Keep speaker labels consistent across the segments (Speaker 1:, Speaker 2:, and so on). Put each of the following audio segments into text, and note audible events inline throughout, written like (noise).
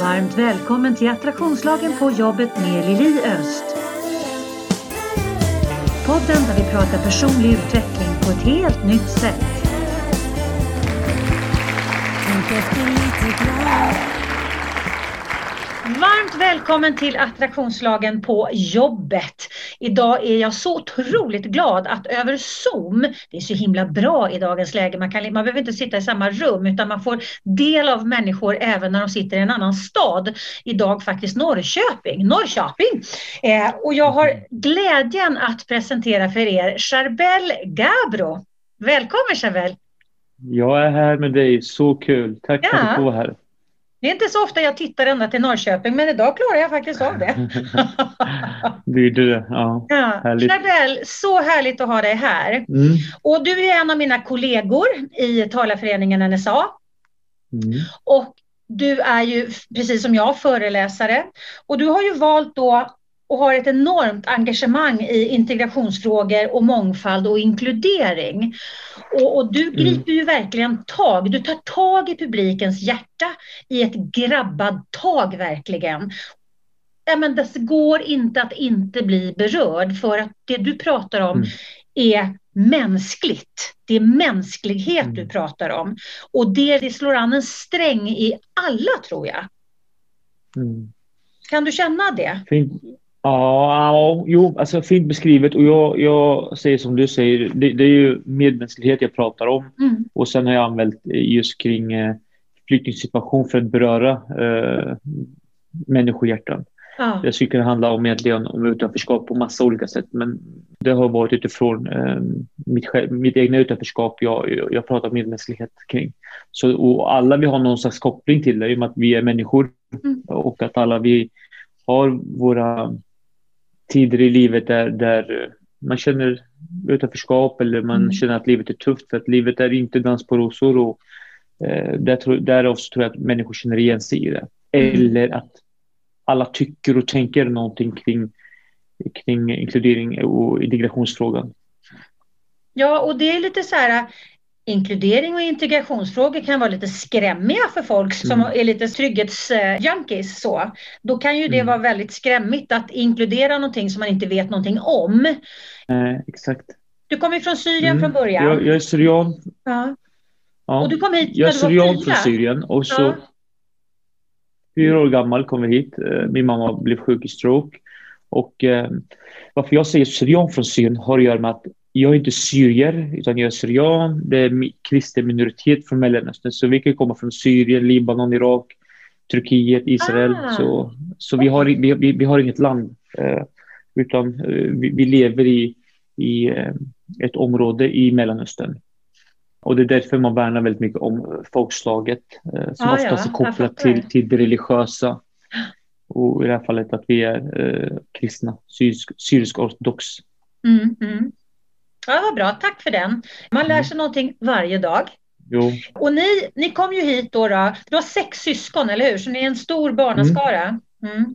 Speaker 1: Varmt välkommen till Attraktionslagen på jobbet med Lili Öst. Podden där vi pratar personlig utveckling på ett helt nytt sätt. Varmt välkommen till Attraktionslagen på jobbet. Idag är jag så otroligt glad att över Zoom, det är så himla bra i dagens läge, man, kan, man behöver inte sitta i samma rum utan man får del av människor även när de sitter i en annan stad. Idag faktiskt Norrköping. Norrköping! Eh, och jag har glädjen att presentera för er Charbel Gabro. Välkommen Charbel!
Speaker 2: Jag är här med dig, så kul. Tack ja. för att du får här.
Speaker 1: Det är inte så ofta jag tittar ända till Norrköping, men idag klarar jag faktiskt av det. (laughs)
Speaker 2: Blir du det? Ja.
Speaker 1: ja. Härligt. Chardell, så härligt att ha dig här. Mm. Och du är en av mina kollegor i talarföreningen NSA. Mm. Och du är ju, precis som jag, föreläsare. Och du har ju valt då och har ett enormt engagemang i integrationsfrågor och mångfald och inkludering. Och, och du mm. griper ju verkligen tag, du tar tag i publikens hjärta i ett grabbad tag verkligen. Ja, men det går inte att inte bli berörd för att det du pratar om mm. är mänskligt. Det är mänsklighet mm. du pratar om. Och det, det slår an en sträng i alla tror jag. Mm. Kan du känna det?
Speaker 2: Fint. Ja, jo, alltså fint beskrivet och jag, jag säger som du säger, det, det är ju medmänsklighet jag pratar om mm. och sen har jag använt just kring eh, flyktingsituation för att beröra eh, människohjärtan. Ja. Det skulle kunna handla om egentligen om utanförskap på massa olika sätt men det har varit utifrån eh, mitt, mitt egna utanförskap jag, jag pratar medmänsklighet kring. Så, och alla vi har någon slags koppling till det i och med att vi är människor mm. och att alla vi har våra tider i livet där, där man känner utanförskap eller man mm. känner att livet är tufft för att livet är inte dans på rosor. Och, eh, där tror, därav tror jag att människor känner igen sig i det. Mm. Eller att alla tycker och tänker någonting kring, kring inkludering och integrationsfrågan.
Speaker 1: Ja, och det är lite så här, inkludering och integrationsfrågor kan vara lite skrämmiga för folk som mm. är lite trygghetsjunkies. Så. Då kan ju det mm. vara väldigt skrämmigt att inkludera någonting som man inte vet någonting om.
Speaker 2: Eh, exakt.
Speaker 1: Du kommer från Syrien mm. från början.
Speaker 2: Jag, jag är syrian.
Speaker 1: Ja. ja. Och du kom hit
Speaker 2: Jag är syrian från Syrien och så ja. fyra år gammal kom vi hit. Eh, min mamma blev sjuk i stroke. Och eh, varför jag säger syrian från Syrien har att göra med att jag är inte syrier, utan jag är syrian. Det är kristen minoritet från Mellanöstern. Så vi kan komma från Syrien, Libanon, Irak, Turkiet, Israel. Ah. Så, så vi, har, vi, vi, vi har inget land. Eh, utan eh, vi, vi, lever i, i eh, ett område i Mellanöstern. Och det är därför man värnar väldigt mycket om folkslaget. Eh, som ah, oftast ja. är kopplat till, till det religiösa. Och i det här fallet att vi är eh, kristna, syrisk, syrisk ortodox.
Speaker 1: Mm, mm. Ja, vad bra. Tack för den. Man lär mm. sig någonting varje dag.
Speaker 2: Jo.
Speaker 1: Och ni, ni kom ju hit då, då. Du har sex syskon, eller hur? Så ni är en stor barnaskara. Mm. mm.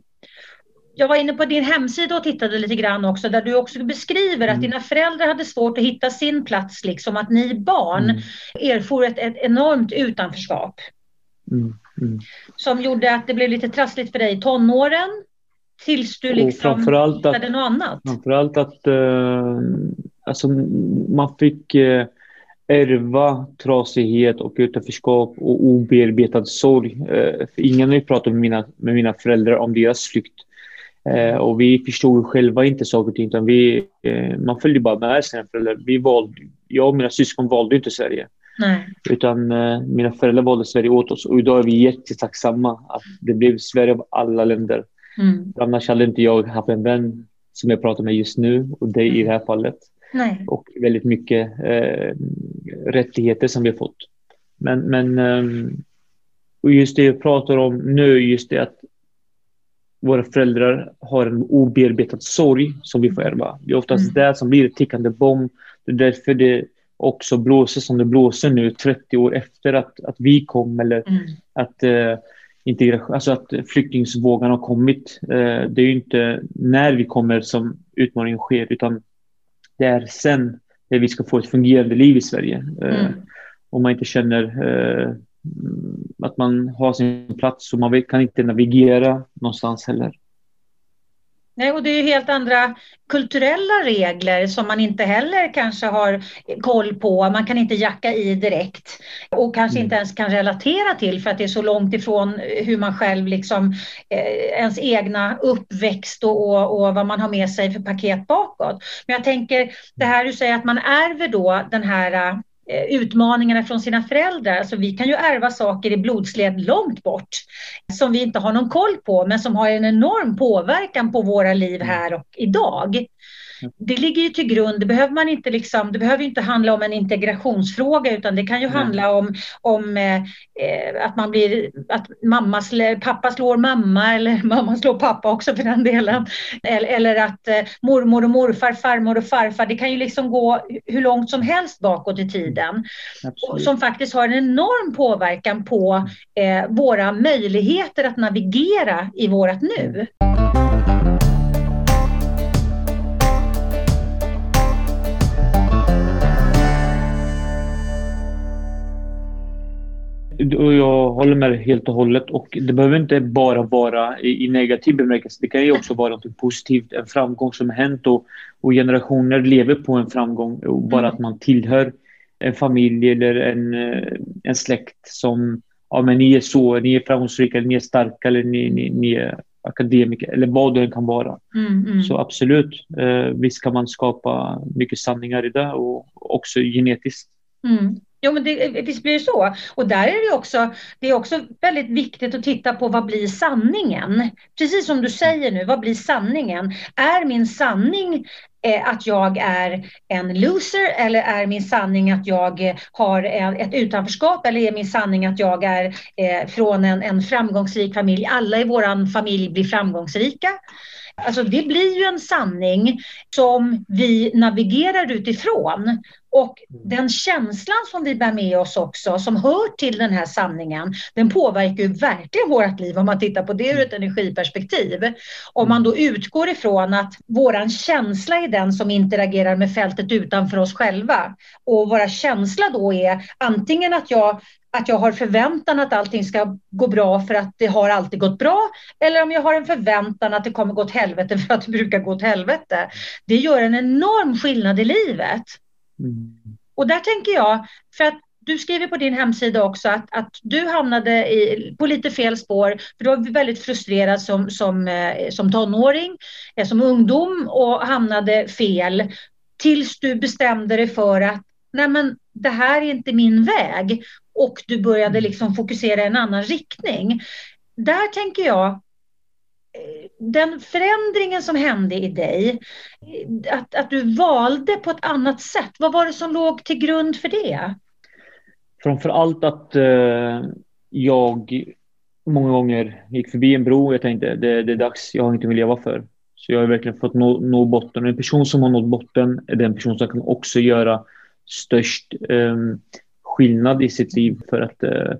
Speaker 1: Jag var inne på din hemsida och tittade lite grann också, där du också beskriver mm. att dina föräldrar hade svårt att hitta sin plats, liksom att ni barn mm. erfor ett, ett enormt utanförskap. Mm. Mm. Som gjorde att det blev lite trassligt för dig i tonåren, tills du liksom hittade något annat.
Speaker 2: Framförallt att uh, alltså, man fick uh, ärva trasighet och utanförskap och obearbetad sorg. Uh, ingen har pratat med mina, med mina föräldrar om deras flykt. Uh, och vi förstod själva inte saker och ting, utan vi, man följde bara med sina föräldrar. Vi valde, jag och mina syskon valde inte Sverige.
Speaker 1: Nej.
Speaker 2: Utan mina föräldrar valde Sverige åt oss och idag är vi jättetacksamma att det blev Sverige av alla länder. Mm. Annars hade inte jag haft en vän som jag pratar med just nu och det i det här fallet.
Speaker 1: Nej.
Speaker 2: Och väldigt mycket eh, rättigheter som vi har fått. Men, men eh, och just det jag pratar om nu, just det att våra föräldrar har en obearbetad sorg som vi får ärva. Det är oftast mm. det som blir ett tickande bomb. Det är därför det också blåser som det blåser nu 30 år efter att, att vi kom eller mm. att eh, integration, alltså att flyktingsvågen har kommit. Eh, det är ju inte när vi kommer som utmaningen sker, utan det är sen när vi ska få ett fungerande liv i Sverige. Eh, mm. Om man inte känner, eh, att man har sin plats och man kan inte navigera någonstans heller.
Speaker 1: Nej, och det är ju helt andra kulturella regler som man inte heller kanske har koll på. Man kan inte jacka i direkt och kanske mm. inte ens kan relatera till för att det är så långt ifrån hur man själv liksom eh, ens egna uppväxt och, och, och, vad man har med sig för paket bakåt. Men jag tänker det här du säger att man ärver då den här Eh, utmaningarna från sina föräldrar. Alltså vi kan ju ärva saker i blodsled långt bort som vi inte har någon koll på men som har en enorm påverkan på våra liv här och idag det ligger ju till grund, det behöver man inte liksom, det behöver inte handla om en integrationsfråga utan det kan ju mm. handla om, om eh, eh, att man blir, att mamma, pappa slår mamma eller (laughs) mamma slår pappa också för den delen. Eller, eller att eh, mormor och morfar, farmor och farfar, det kan ju liksom gå hur långt som helst bakåt i tiden. Absolut. Som faktiskt har en enorm påverkan på eh, våra möjligheter att navigera i vårat nu.
Speaker 2: Och jag håller med helt och hållet. Och det behöver inte bara vara i, i negativ bemärkelse. Det kan ju också vara något positivt, en framgång som hänt och, och generationer lever på en framgång. Och bara mm. att man tillhör en familj eller en, eh, en släkt som ja, men ni är så, ni är framgångsrika, eller ni är starka eller ni, ni, ni är akademiker eller vad det än kan vara. Mm, mm. Så absolut, eh, visst kan man skapa mycket sanningar i det och också genetiskt.
Speaker 1: Mm. Jo, men det, visst blir det så. Och där är det också, det är också väldigt viktigt att titta på vad blir sanningen? Precis som du säger nu, vad blir sanningen? Är min sanning eh, att jag är en loser eller är min sanning att jag eh, har eh, ett utanförskap eller är min sanning att jag är eh, från en, en framgångsrik familj? Alla i vår familj blir framgångsrika. Alltså det blir ju en sanning som vi navigerar utifrån. Och den känslan som vi bär med oss också, som hör till den här sanningen, den påverkar ju verkligen vårt liv om man tittar på det ur ett energiperspektiv. Om man då utgår ifrån att våran känsla är den som interagerar med fältet utanför oss själva. Och våra känsla då är antingen att jag att jag har förväntan att allting ska gå bra för att det har alltid gått bra. Eller om jag har en förväntan att det kommer gå åt helvete för att det brukar gå åt helvete. Det gör en enorm skillnad i livet. Mm. Och där tänker jag, för att du skriver på din hemsida också att, att du hamnade i, på lite fel spår, för du var väldigt frustrerad som, som, eh, som tonåring, eh, som ungdom och hamnade fel tills du bestämde dig för att nej men det här är inte min väg och du började liksom fokusera i en annan riktning. Där tänker jag, eh, den förändringen som hände i dig, att, att du valde på ett annat sätt, vad var det som låg till grund för det?
Speaker 2: Framför allt att eh, jag många gånger gick förbi en bro och jag tänkte det, det är dags, jag har inte att leva för. Så jag har verkligen fått nå, nå botten. En person som har nått botten är den person som kan också göra störst eh, skillnad i sitt liv för att eh,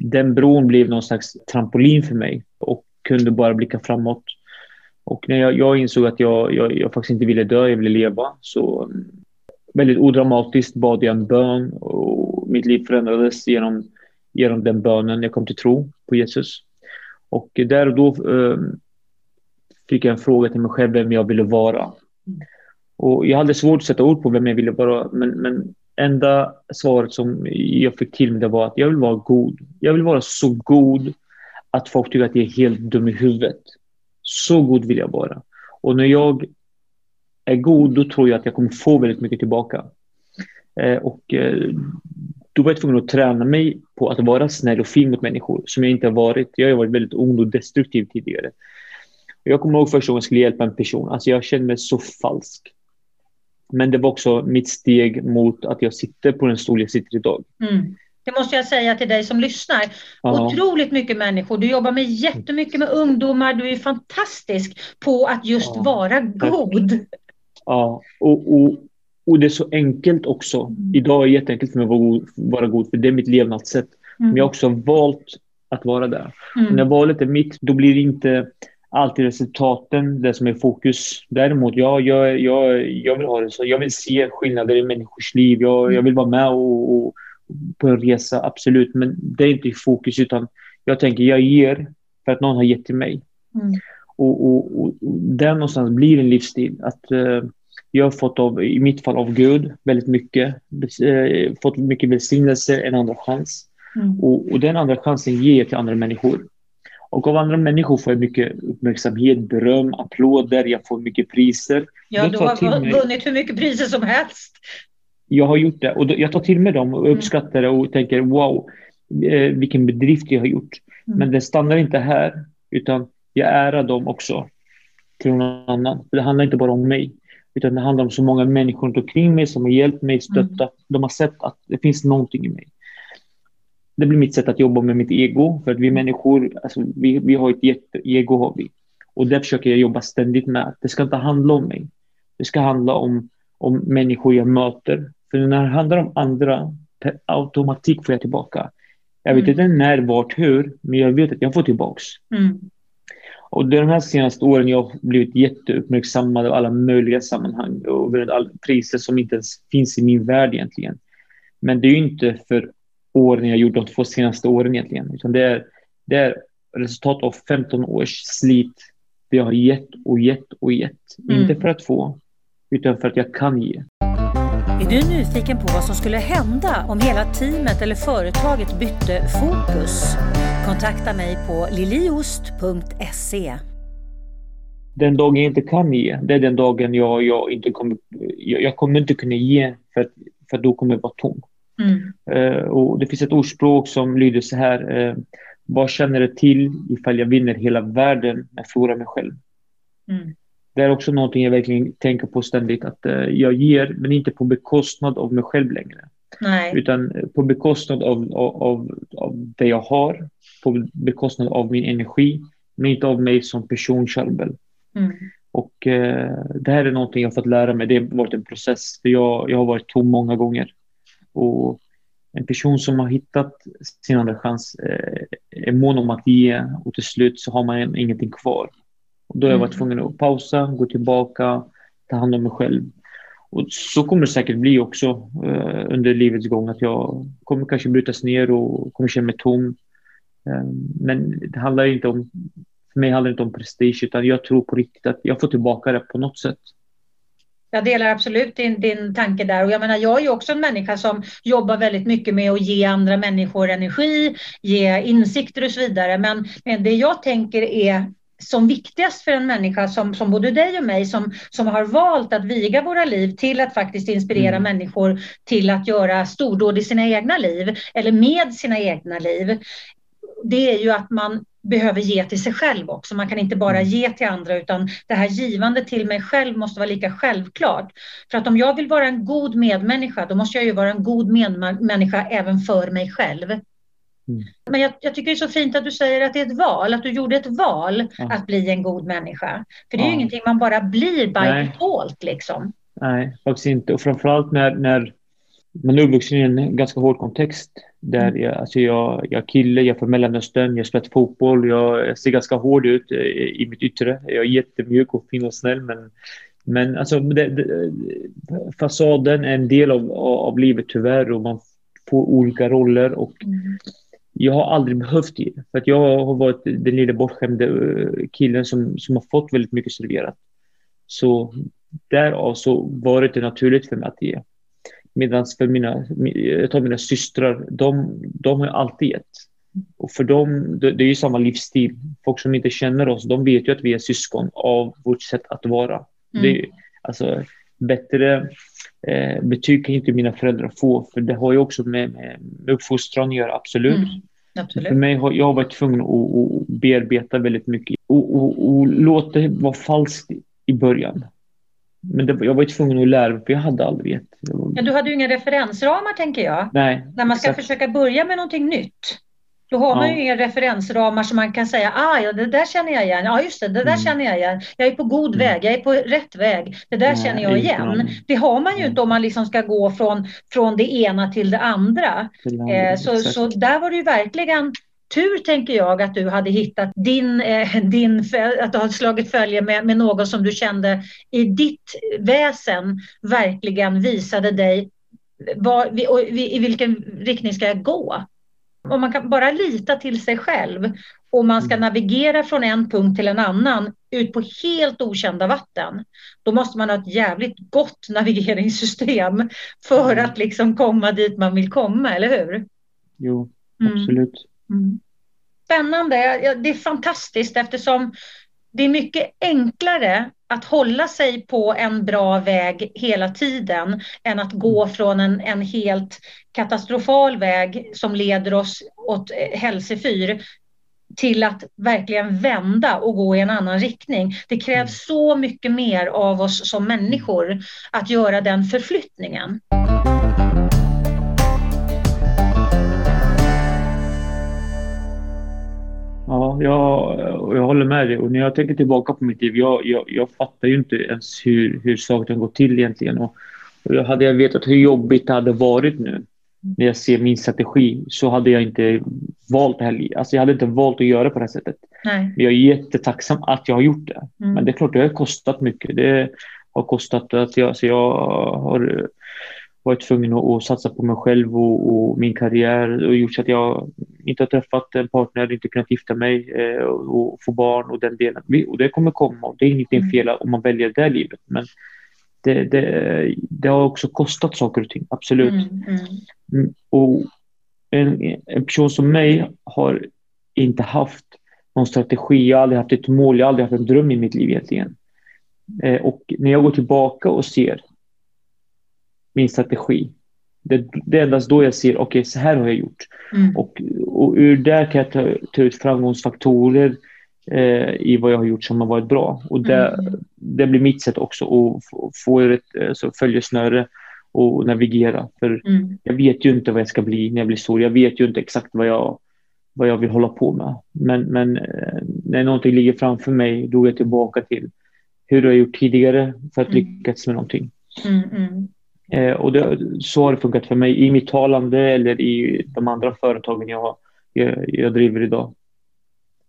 Speaker 2: den bron blev någon slags trampolin för mig och kunde bara blicka framåt. Och när jag, jag insåg att jag, jag, jag, faktiskt inte ville dö, jag ville leva, så väldigt odramatiskt bad jag en bön och mitt liv förändrades genom, genom den bönen. Jag kom till tro på Jesus. Och där och då eh, fick jag en fråga till mig själv vem jag ville vara. Och jag hade svårt att sätta ord på vem jag ville vara, men, men enda svaret som jag fick till mig det var att jag vill vara god. Jag vill vara så god att folk tycker att jag är helt dum i huvudet. Så god vill jag vara. Och när jag är god, då tror jag att jag kommer få väldigt mycket tillbaka. Eh, och eh, då var jag tvungen att träna mig på att vara snäll och fin mot människor, som jag inte har varit. Jag har varit väldigt ond och destruktiv tidigare. Jag kommer ihåg första gången jag skulle hjälpa en person. Alltså jag kände mig så falsk. Men det var också mitt steg mot att jag sitter på den stol jag sitter idag. Mm.
Speaker 1: Det måste jag säga till dig som lyssnar. Ja. Otroligt mycket människor. Du jobbar med jättemycket med ungdomar. Du är fantastisk på att just ja. vara god.
Speaker 2: Ja, och, och, och det är så enkelt också. Mm. Idag är det jätteenkelt för mig att vara god, vara god för det är mitt levnadssätt. Mm. Men jag har också valt att vara där. Mm. när valet är mitt, då blir det inte alltid resultaten det som är fokus. Däremot, ja, jag, jag, jag vill ha det så. Jag vill se skillnader i människors liv. Jag, jag vill vara med och, och, på en resa, absolut. Men det är inte i fokus, utan jag tänker jag ger för att någon har gett till mig. Mm. Och, och, och, den någonstans blir en livsstil. Att uh, jag har fått av, i mitt fall av Gud, väldigt mycket. Uh, fått mycket välsignelse, en andra chans. Mm. Och, och, den andra chansen ger jag till andra människor. Och av andra människor får jag mycket uppmärksamhet, beröm, applåder, jag får mycket priser.
Speaker 1: Ja, du har vunnit hur mycket priser som helst.
Speaker 2: Jag har gjort det och jag tar till mig dem och mm. uppskattar det och tänker wow, eh, vilken bedrift jag har gjort. Mm. Men det stannar inte här, utan jag ärar dem också till någon annan. För det handlar inte bara om mig, utan det handlar om så många människor runt omkring mig som har hjälpt mig, stöttat. Mm. De har sett att det finns någonting i mig det blir mitt sätt att jobba med mitt ego. För att vi människor, alltså, vi, vi har ett jätte-ego har vi. Och det försöker jag jobba ständigt med. Det ska inte handla om mig. Det ska handla om, om människor jag möter. För när det handlar om andra, per automatik får jag tillbaka. Jag vet mm. inte när, vart, hur, men jag vet att jag får tillbaks. Mm. Och de här senaste åren jag har blivit jätteuppmärksammad av alla möjliga sammanhang och vunnit alla priser som inte ens finns i min värld egentligen. Men det är ju inte för åren jag gjort de två senaste åren egentligen. Utan det är, det är resultat av 15 års slit. Det jag har gett och gett och gett. Mm. Inte för att få, utan för att jag kan ge.
Speaker 3: Är du nyfiken på vad som skulle hända om hela teamet eller företaget bytte fokus? Kontakta mig på liliost.se.
Speaker 2: Den dagen jag inte kan ge, det är den dagen jag, jag inte kommer, jag, jag kommer inte kunna ge för, för då kommer jag vara tom. Mm. Uh, och det finns ett ordspråk som lyder så här. Uh, vad känner det till ifall jag vinner hela världen men förlorar mig själv? Mm. Det är också någonting jag verkligen tänker på ständigt. Att uh, jag ger, men inte på bekostnad av mig själv längre. Nej. Utan på bekostnad av, av, av, av det jag har. På bekostnad av min energi. Men inte av mig som person, Charbel. Mm. Och det här är någonting jag fått lära mig. Det har varit en process. För jag, jag har varit tom många gånger. Och en person som har hittat sin andra chans eh, är mån om att ge och till slut så har man ingenting kvar. Och då har jag varit mm. tvungen att pausa, gå tillbaka, ta hand om mig själv. Och så kommer det säkert bli också eh, under livets gång att jag kommer kanske brytas ner och kommer känna mig tom. Eh, men det handlar inte om, för mig handlar det inte om prestige utan jag tror på riktigt att jag får tillbaka det på något sätt.
Speaker 1: Jag delar absolut din, din tanke där och jag menar jag är ju också en människa som jobbar väldigt mycket med att ge andra människor energi, ge insikter och så vidare. Men, men det jag tänker är som viktigast för en människa som, som både dig och mig som, som har valt att viga våra liv till att faktiskt inspirera mm. människor till att göra stordåd i sina egna liv eller med sina egna liv. Det är ju att man behöver ge till sig själv också. Man kan inte bara mm. ge till andra utan det här givande till mig själv måste vara lika självklart. För att om jag vill vara en god medmänniska då måste jag ju vara en god medmänniska även för mig själv. Mm. Men jag, jag, tycker det är så fint att du säger att det är ett val, att du gjorde ett val ja. att bli en god människa. För det är ja. ju ingenting man bara blir by default liksom.
Speaker 2: Nej, faktiskt inte. Och framförallt när, när man är uppvuxen i en ganska hård kontext. Där mm. jag, alltså jag, jag är kille, jag är från Mellanöstern, jag spelar fotboll, jag ser ganska hård ut eh, i mitt yttre. Jag är jättemjuk och fin och snäll men, men alltså det, det, fasaden är en del av, av livet tyvärr och man får olika roller och mm. jag har aldrig behövt det. För att jag har varit den lilla bortskämde eh, killen som, som har fått väldigt mycket serverat. Så därav så var det naturligt för mig att ge. Medan för mina, jag tar mina systrar, de, de har alltid gett. Och för dem, det, det är ju samma livsstil. Folk som inte känner oss, de vet ju att vi är syskon av vårt sätt att vara. Mm. Det är, alltså, bättre eh, betyg kan inte mina föräldrar få, för det har ju också med, med, med uppfostran att göra, absolut. Mm. Absolut. För mig har jag varit tvungen att, att bearbeta väldigt mycket och, och, och låta det vara falskt i början. Men det, jag var ju tvungen att lära mig, för jag hade aldrig ett.
Speaker 1: Ja, du hade ju inga referensramar, tänker jag.
Speaker 2: Nej.
Speaker 1: När man ska exakt. försöka börja med någonting nytt. Då har man ja. ju inga referensramar som man kan säga, ah, ja, det där känner jag igen. Ja, just det, det där mm. känner jag igen. Jag är på god mm. väg, jag är på rätt väg. Det där Nej, känner jag igen. Det har man ju mm. inte om man liksom ska gå från, från det ena till det andra. Eh, så, så där var det ju verkligen tur, tänker jag, att du hade hittat din, eh, (laughs) din att du har slagit följe med, med någon som du kände i ditt väsen verkligen visade dig vad, i vilken riktning ska jag gå? Om man kan bara lita till sig själv och man ska mm. navigera från en punkt till en annan ut på helt okända vatten, då måste man ha ett jävligt gott (laughs) navigeringssystem för mm. att liksom komma dit man vill komma, eller hur?
Speaker 2: Jo, mm. absolut. Mm. Mm.
Speaker 1: Spännande. Det är fantastiskt eftersom det är mycket enklare att hålla sig på en bra väg hela tiden än att gå mm. från en, en helt katastrofal väg som leder oss åt hälsefyr till att verkligen vända och gå i en annan riktning. Det krävs mm. så mycket mer av oss som människor att göra den förflyttningen.
Speaker 2: Ja, jag, jag håller med dig. Och när jag tänker tillbaka på mitt liv, jag, jag, jag fattar ju inte ens hur, hur saker går till egentligen. Och, och hade jag vetat hur jobbigt det hade varit nu, när jag ser min strategi, så hade jag inte valt det här. Alltså jag hade inte valt att göra på det här sättet. Nej. Jag är jättetacksam att jag har gjort det. Mm. Men det är klart, det har kostat mycket. Det har kostat att jag, alltså jag har varit tvungen att, satsa på mig själv och, och, min karriär och gjort så att jag inte har träffat en partner, inte kunnat gifta mig eh, och få barn och den delen. Och det kommer komma och det är ingenting mm. fel om man väljer det livet. Men det, det, det har också kostat saker och ting, absolut. Mm, mm. mm och en, en person som mig har inte haft någon strategi, jag har aldrig haft ett mål, jag har aldrig haft en dröm i mitt liv egentligen. Eh, och när jag går tillbaka och ser min strategi. Det, det är endast då jag ser, okej, okay, så här har jag gjort. Mm. Och, och ur där kan jag ta, ta ut framgångsfaktorer eh, i vad jag har gjort som har varit bra. Och det, mm. det blir mitt sätt också att få, ett alltså, följesnöre och navigera. För mm. jag vet ju inte vad jag ska bli när jag blir stor. Jag vet ju inte exakt vad jag, vad jag vill hålla på med. Men, men eh, när någonting ligger framför mig, då är jag tillbaka till hur jag gjort tidigare för att mm. lyckas med någonting. Mm, mm. Eh, och det, så har det funkat för mig i mitt talande eller i de andra företagen jag, jag, jag driver idag.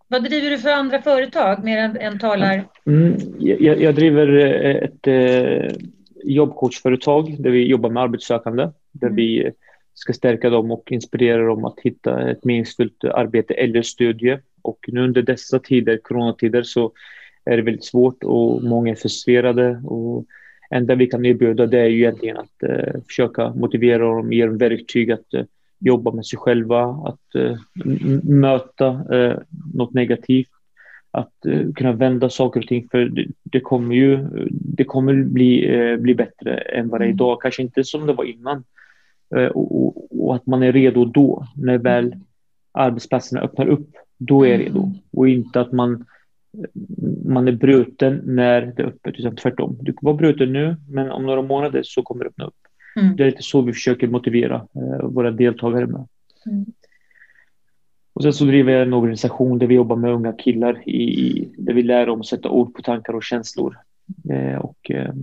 Speaker 1: Vad driver du för andra företag mer än, än talar?
Speaker 2: Mm, jag, jag, driver eh, ett eh, jobbcoachföretag där vi jobbar med arbetssökande. Där mm. vi ska stärka dem och inspirera dem att hitta ett meningsfullt arbete eller studie. Och nu under dessa tider, coronatider, så är det väldigt svårt och många är frustrerade. Och enda vi kan erbjuda det är ju egentligen att eh, försöka motivera dem, ge dem verktyg att eh, jobba med sig själva, att eh, möta eh, något negativt, att eh, kunna vända saker och ting. För det, det kommer ju det kommer bli, eh, bli bättre än vad det är mm. idag, kanske inte som det var innan. Och, och, och, att man är redo då, när väl arbetsplatserna öppnar upp, då är jag redo. Mm. Och inte att man man är bruten när det är öppet, utan tvärtom. Du kan vara bruten nu, men om några månader så kommer det öppna upp. Mm. Det är lite så vi försöker motivera eh, våra deltagare med. Mm. Och sen så driver jag en organisation där vi jobbar med unga killar i, där vi lär dem att sätta ord på tankar och känslor. Eh, och, eh,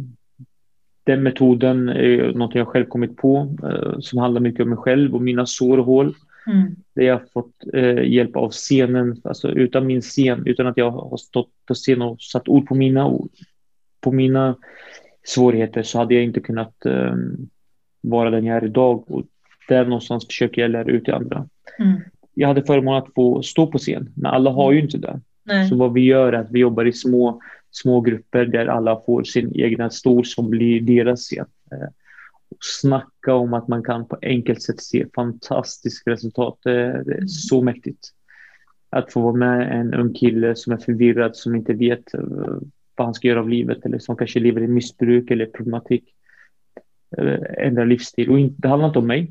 Speaker 2: den metoden är något jag själv kommit på eh, som handlar mycket om mig själv och mina sår och hål. Mm. Där jag har fått eh, hjälp av scenen, alltså utan min scen, utan att jag har stått på scen och satt ord på mina ord, på mina svårigheter så hade jag inte kunnat eh, vara den jag är idag. Och där någonstans försöker jag lära ut till andra. Mm. Jag hade förmånen att få stå på scen, men alla har ju inte det. Nej. Så vad vi gör är att vi jobbar i små, små grupper där alla får sin egna stol som blir deras scen. Eh, snacka om att man kan på enkelt sätt se fantastiska resultat. Det, är mm. så mäktigt. Att få vara med en ung kille som är förvirrad, som inte vet eh, vad han ska göra av livet eller som kanske lever i missbruk eller problematik. Ändra livsstil. Och det handlar inte om mig.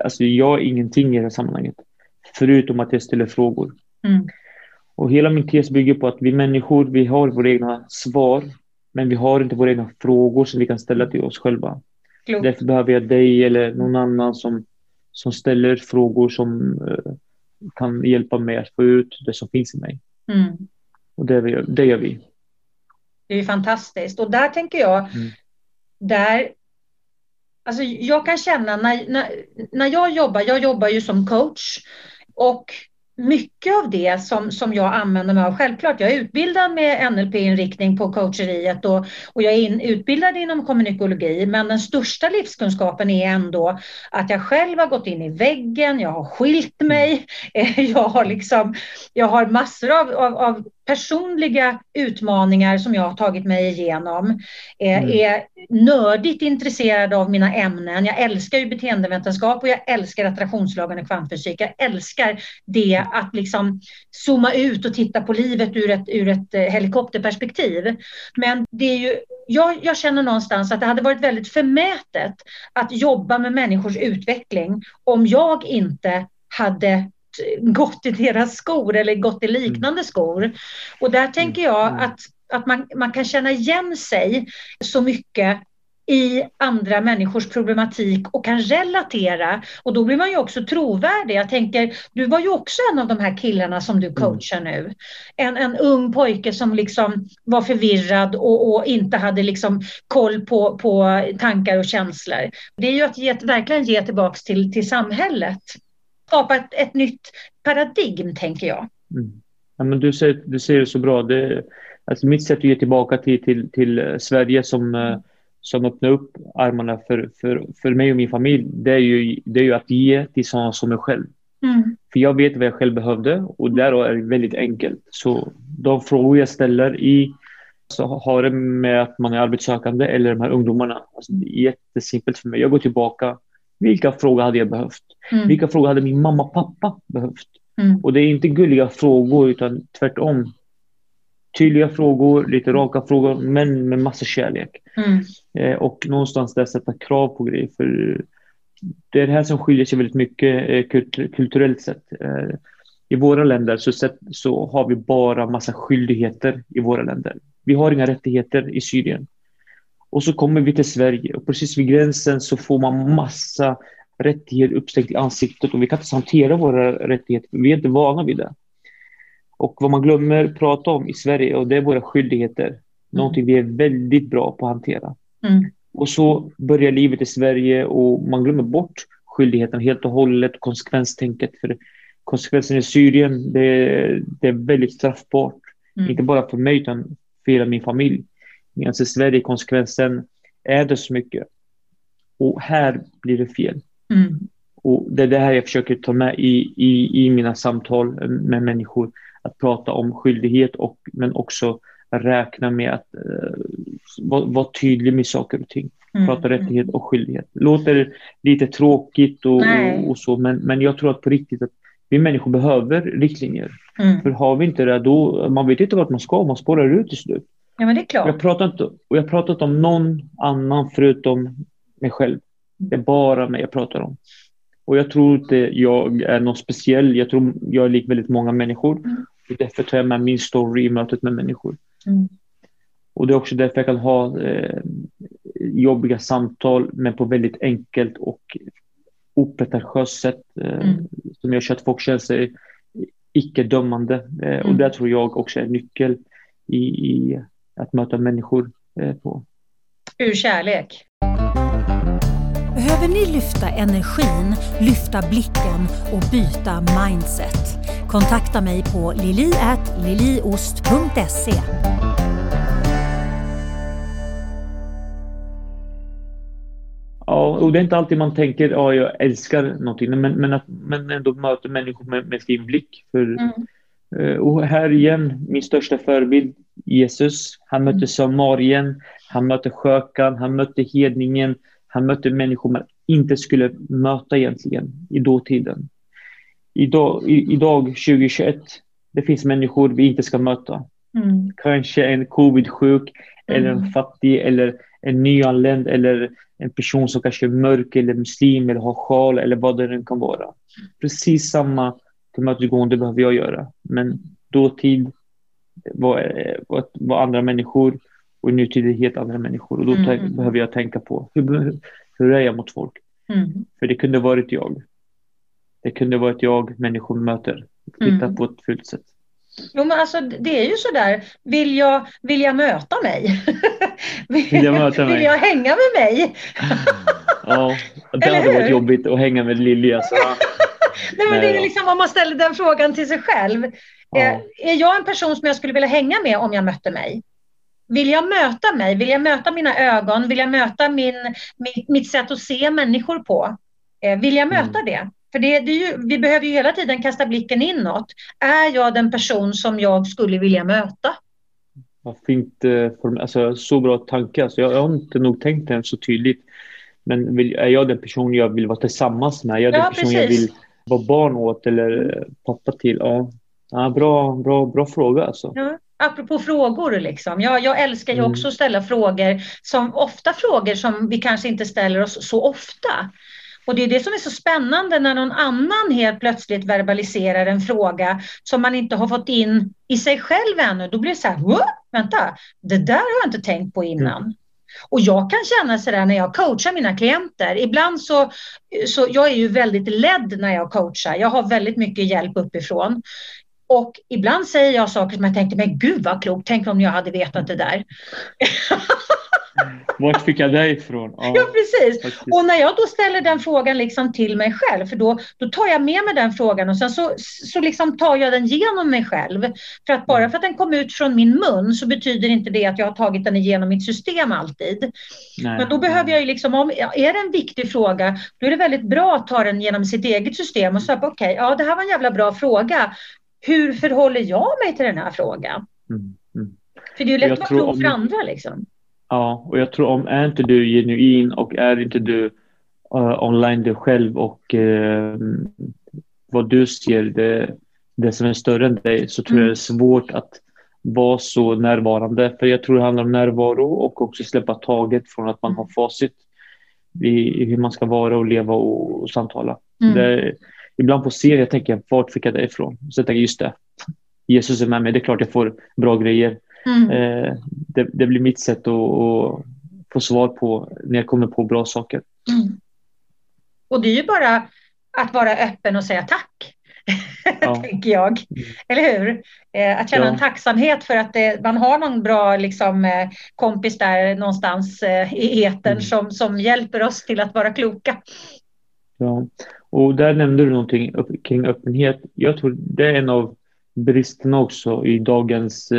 Speaker 2: Alltså jag är ingenting i det här sammanhanget. Förutom att jag ställer frågor. Mm. Och hela min tes bygger på att vi människor, vi har våra egna svar, men vi har inte våra egna frågor som vi kan ställa till oss själva. Klok. Därför behöver jag dig eller någon annan som, som ställer frågor som uh, kan hjälpa mig att få ut det som finns i mig. Mm. Och det gör, det gör vi.
Speaker 1: Det är fantastiskt. Och där tänker jag, mm. där Alltså jag kan känna när, när, när jag jobbar, jag jobbar ju som coach och mycket av det som, som jag använder mig av. Självklart, jag är utbildad med NLP-inriktning på coacheriet och, och jag är in, utbildad inom kommunikologi, men den största livskunskapen är ändå att jag själv har gått in i väggen, jag har skilt mig, (laughs) jag har, liksom, jag har massor av, av, av personliga utmaningar som jag har tagit mig igenom. Eh, mm. Är nördigt intresserad av mina ämnen. Jag älskar ju beteendevetenskap och jag älskar attraktionslagen och kvantfysik. Jag älskar det att liksom zooma ut och titta på livet ur ett, ur ett eh, helikopterperspektiv. Men det är ju, jag, jag känner någonstans att det hade varit väldigt förmätet att jobba med människors utveckling om jag inte hade gått i deras skor eller gått i mm. liknande skor. Och där tänker jag mm. att, att man, man kan känna igen sig så mycket i andra människors problematik och kan relatera. Och då blir man ju också trovärdig. Jag tänker, du var ju också en av de här killarna som du mm. coachar nu. En, en ung pojke som liksom var förvirrad och, och inte hade liksom koll på, på tankar och känslor. Det är ju att ge, verkligen ge tillbaks till, till samhället skapa ett, ett nytt paradigm, tänker jag. Mm.
Speaker 2: Ja, men du, säger, du säger det så bra. Det, alltså mitt sätt att ge tillbaka till, till, till Sverige som, mm. som öppnar upp armarna för, för, för mig och min familj, det är ju, det är ju att ge till sådana som mig själv. Mm. För jag vet vad jag själv behövde och där är det väldigt enkelt. Så de frågor jag ställer i så har det med att man är arbetssökande eller de här ungdomarna. Alltså, det är jättesimpelt för mig. Jag går tillbaka vilka frågor hade jag behövt? Mm. Vilka frågor hade min mamma och pappa behövt? Mm. Och det är inte gulliga frågor utan tvärtom. Tydliga frågor, lite raka frågor, men med massa kärlek. Mm. Eh, och någonstans där sätta krav på grejer. För det är det här som skiljer sig väldigt mycket eh, kultur kulturellt sett. Eh, I våra länder så, sett, så har vi bara massa skyldigheter i våra länder. Vi har inga rättigheter i Syrien. Och så kommer vi till Sverige och precis vid gränsen så får man massa rättigheter uppställt i ansiktet och vi kan inte hantera våra rättigheter. Vi är inte vana vid det. Och vad man glömmer prata om i Sverige och det är våra skyldigheter. Mm. Någonting vi är väldigt bra på att hantera. Mm. Och så börjar livet i Sverige och man glömmer bort skyldigheten helt och hållet, konsekvenstänket. För konsekvensen i Syrien, det, det är väldigt straffbart. Mm. Inte bara för mig utan för hela min familj. Medan i Sverige konsekvensen är det så mycket. Och här blir det fel. Mm. Och det är det här jag försöker ta med i, i, i mina samtal med människor. Att prata om skyldighet och, men också räkna med att uh, vara var tydlig med saker och ting. Mm. Prata rättighet och skyldighet. Låter lite tråkigt och, och, och, så, men, men jag tror att på riktigt att vi människor behöver riktlinjer. Mm. För har vi inte det, då man vet inte vart man ska, man spårar ut till slut.
Speaker 1: Ja, men det är klart.
Speaker 2: Jag pratar inte, och jag pratar inte om någon annan förutom mig själv. Det är bara mig jag pratar om. Och jag tror inte jag är någon speciell. Jag tror jag är lik väldigt många människor. Mm. Och därför tar jag med min story i mötet med människor. Mm. Och det är också därför jag kan ha eh, jobbiga samtal, men på väldigt enkelt och opretentiöst sätt. Eh, mm. Som gör så att folk känner sig icke-dömande. Eh, och mm. det tror jag också är nyckel i, i att möta människor eh, på.
Speaker 1: Ur kärlek.
Speaker 3: Behöver ni lyfta energin, lyfta blicken och byta mindset? Kontakta mig på lili.liliost.se
Speaker 2: Ja, och det är inte alltid man tänker att ja, jag älskar någonting, men, men att man ändå möter människor med, med sin blick. För, mm. Eh, och här igen, min största förebild, Jesus. Han mötte mm. Samarien, han mötte skökan, han mötte hedningen, han mötte människor man inte skulle möta egentligen i dåtiden. Idag, i, idag 2021, det finns människor vi inte ska möta. Mm. Kanske en covid-sjuk, mm. eller en fattig, eller en nyanländ, eller en person som kanske är mörk, eller muslim, eller har sjal, eller vad det nu kan vara. Precis samma tillmötesgående behöver jag göra. Men dåtid var, var, var andra människor och i nutid är helt andra människor. Och då mm. behöver jag tänka på hur, hur är jag mot folk? Mm. För det kunde varit jag. Det kunde varit jag människor möter. Titta mm. på ett fult sätt.
Speaker 1: Jo men alltså det är ju sådär, vill jag, vill jag möta mig? (laughs)
Speaker 2: vill, jag möta mig?
Speaker 1: Vill jag hänga med mig? (laughs)
Speaker 2: ja, det hade varit jobbigt att hänga med Lilja. Alltså. (laughs)
Speaker 1: Nej, men det är liksom om man ställer den frågan till sig själv. Ja. Är, är jag en person som jag skulle vilja hänga med om jag mötte mig? Vill jag möta mig? Vill jag möta mina ögon? Vill jag möta min, mitt, mitt sätt att se människor på? Eh, vill jag möta mm. det? För det, det ju, vi behöver ju hela tiden kasta blicken inåt. Är jag den person som jag skulle vilja möta?
Speaker 2: Vad fint, eh, alltså, så bra tanke. Alltså, jag, jag har inte nog tänkt den så tydligt. Men vill, är jag den person jag vill vara tillsammans med? Är jag ja, den person precis. jag vill vara barn åt eller pappa till? Ja, ja bra, bra, bra fråga alltså.
Speaker 1: Ja. Apropå frågor, liksom. jag, jag älskar ju mm. också att ställa frågor, som ofta frågor som vi kanske inte ställer oss så ofta. Och det är det som är så spännande när någon annan helt plötsligt verbaliserar en fråga som man inte har fått in i sig själv ännu. Då blir det så här, vänta, det där har jag inte tänkt på innan. Mm. Och jag kan känna sådär när jag coachar mina klienter. Ibland så, så jag är ju väldigt ledd när jag coachar. Jag har väldigt mycket hjälp uppifrån. Och ibland säger jag saker som jag tänkte, men gud vad klokt, tänk om jag hade vetat det där.
Speaker 2: Vart fick jag det ifrån?
Speaker 1: Ja, ja precis. Faktiskt. Och när jag då ställer den frågan liksom till mig själv, för då, då tar jag med mig den frågan och sen så, så liksom tar jag den genom mig själv. För att bara mm. för att den kom ut från min mun så betyder inte det att jag har tagit den igenom mitt system alltid. Nej. Men då behöver jag ju liksom, om är det en viktig fråga, då är det väldigt bra att ta den genom sitt eget system och säga okej, okay, ja det här var en jävla bra fråga. Hur förhåller jag mig till den här frågan? Mm. Mm. För det är ju lätt att vara klok för andra liksom.
Speaker 2: Ja, och jag tror om är inte du genuin och är inte du uh, online dig själv och uh, vad du ser det, det som är större än dig så tror mm. jag det är svårt att vara så närvarande. För jag tror det handlar om närvaro och också släppa taget från att man har facit i, i hur man ska vara och leva och, och samtala. Mm. Det, ibland på serier tänker jag, vart fick jag det ifrån? Så jag tänker, just det, Jesus är med mig, det är klart jag får bra grejer. Mm. Eh, det, det, blir mitt sätt att, att, få svar på när jag kommer på bra saker. Mm.
Speaker 1: Och det är ju bara att vara öppen och säga tack. (laughs) Ja. tänker jag. Mm. Eller hur? Eh, att känna ja. en tacksamhet för att det, man har någon bra liksom, eh, kompis där någonstans i eten mm. som, som hjälper oss till att vara kloka.
Speaker 2: Ja, och där nämnde du någonting kring öppenhet. Jag tror det är en av bristerna också i dagens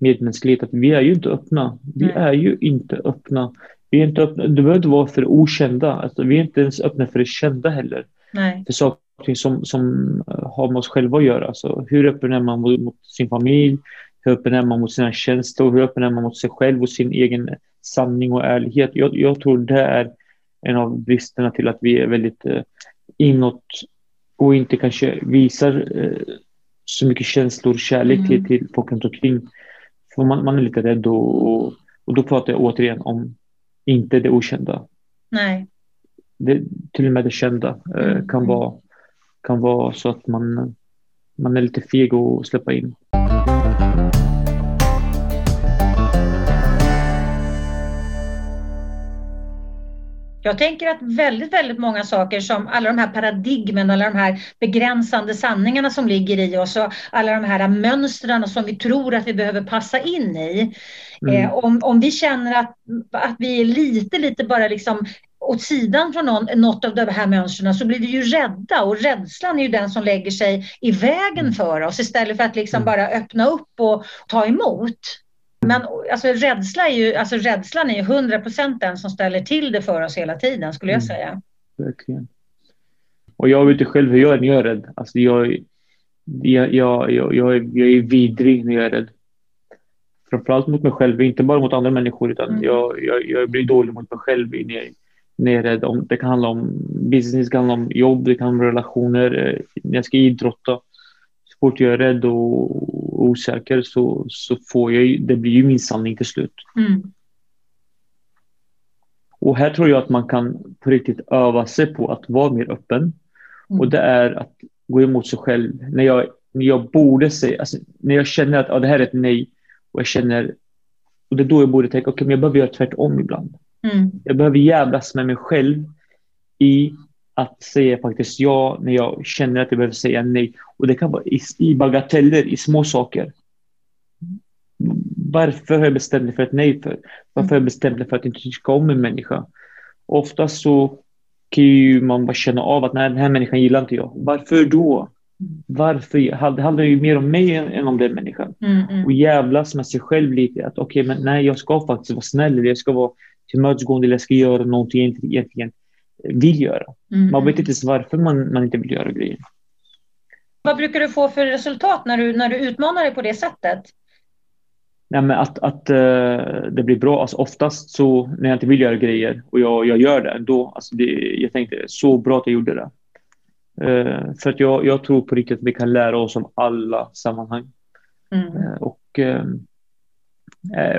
Speaker 2: medmänsklighet att vi är ju inte öppna. Vi Nej. är ju inte öppna. Vi är inte öppna. Det behöver inte vara för okända. Alltså, vi är inte ens öppna för det kända heller. Nej. För saker som, som har med oss själva att göra. Alltså, hur öppen är man mot, mot sin familj? Hur öppen är man mot sina känslor? Hur öppen är man mot sig själv och sin egen sanning och ärlighet? Jag, jag tror det är en av bristerna till att vi är väldigt eh, inåt och inte kanske visar eh, så mycket känslor och kärlek mm. till, folk runt omkring. För man, man är lite rädd och, och då pratar jag återigen om inte det okända.
Speaker 1: Nej.
Speaker 2: Det, till och med det kända eh, mm. kan, vara, kan vara så att man, man är lite feg att släppa in.
Speaker 1: Jag tänker att väldigt, väldigt många saker som alla de här paradigmen, alla de här begränsande sanningarna som ligger i oss och alla de här mönstren som vi tror att vi behöver passa in i. Mm. Eh, om, om vi känner att, att vi är lite, lite bara liksom åt sidan från någon, något av de här mönstren så blir vi ju rädda och rädslan är ju den som lägger sig i vägen mm. för oss istället för att liksom mm. bara öppna upp och ta emot. Men alltså, rädsla är ju, alltså, rädslan är ju 100 procent den som ställer till det för oss hela tiden, skulle jag mm. säga.
Speaker 2: Verkligen. Och jag vet inte själv hur jag är när jag är rädd. Alltså, jag, jag, jag, jag, jag, är, jag är vidrig när jag är rädd. Framförallt mot mig själv, inte bara mot andra människor, utan mm. jag, jag, jag blir dålig mot mig själv när jag, när jag är rädd. Om, det kan handla om business, det kan handla om jobb, det kan handla om relationer, eh, när jag ska idrotta fort jag är rädd och osäker så, så får jag det blir ju min sanning till slut. Mm. Och här tror jag att man kan på riktigt öva sig på att vara mer öppen. Mm. Och det är att gå emot sig själv. När jag, när jag borde säga, alltså, när jag känner att ja, det här är ett nej och jag känner, och det är då jag borde tänka, okej, okay, men jag behöver göra tvärtom ibland. Mm. Jag behöver jävlas med mig själv i att säga faktiskt ja när jag känner att jag behöver säga nej. Och det kan vara i, i bagateller, i små saker. Varför har jag bestämt mig för ett nej för? Varför har jag bestämt mig för att inte tycka om en människa? Oftast så kan ju man bara känna av att nej, den här människan gillar inte jag. Varför då? Varför? Det handlar ju mer om mig än om den människan. Mm, mm. Och jävlas med sig själv lite. Att okej, okay, men nej, jag ska faktiskt vara snäll. Eller jag ska vara tillmötesgående. Eller jag ska göra någonting egentligen vill göra. Mm, man vet inte ens varför man, man inte vill göra grejer.
Speaker 1: Vad brukar du få för resultat när du, när du utmanar dig på det sättet?
Speaker 2: Nej, men att, att uh, det blir bra. Alltså, oftast så när jag inte vill göra grejer och jag, jag gör det, då, alltså det, jag tänkte så bra att jag gjorde det. Uh, för att jag, jag tror på riktigt att vi kan lära oss om alla sammanhang. Mm. Uh, och,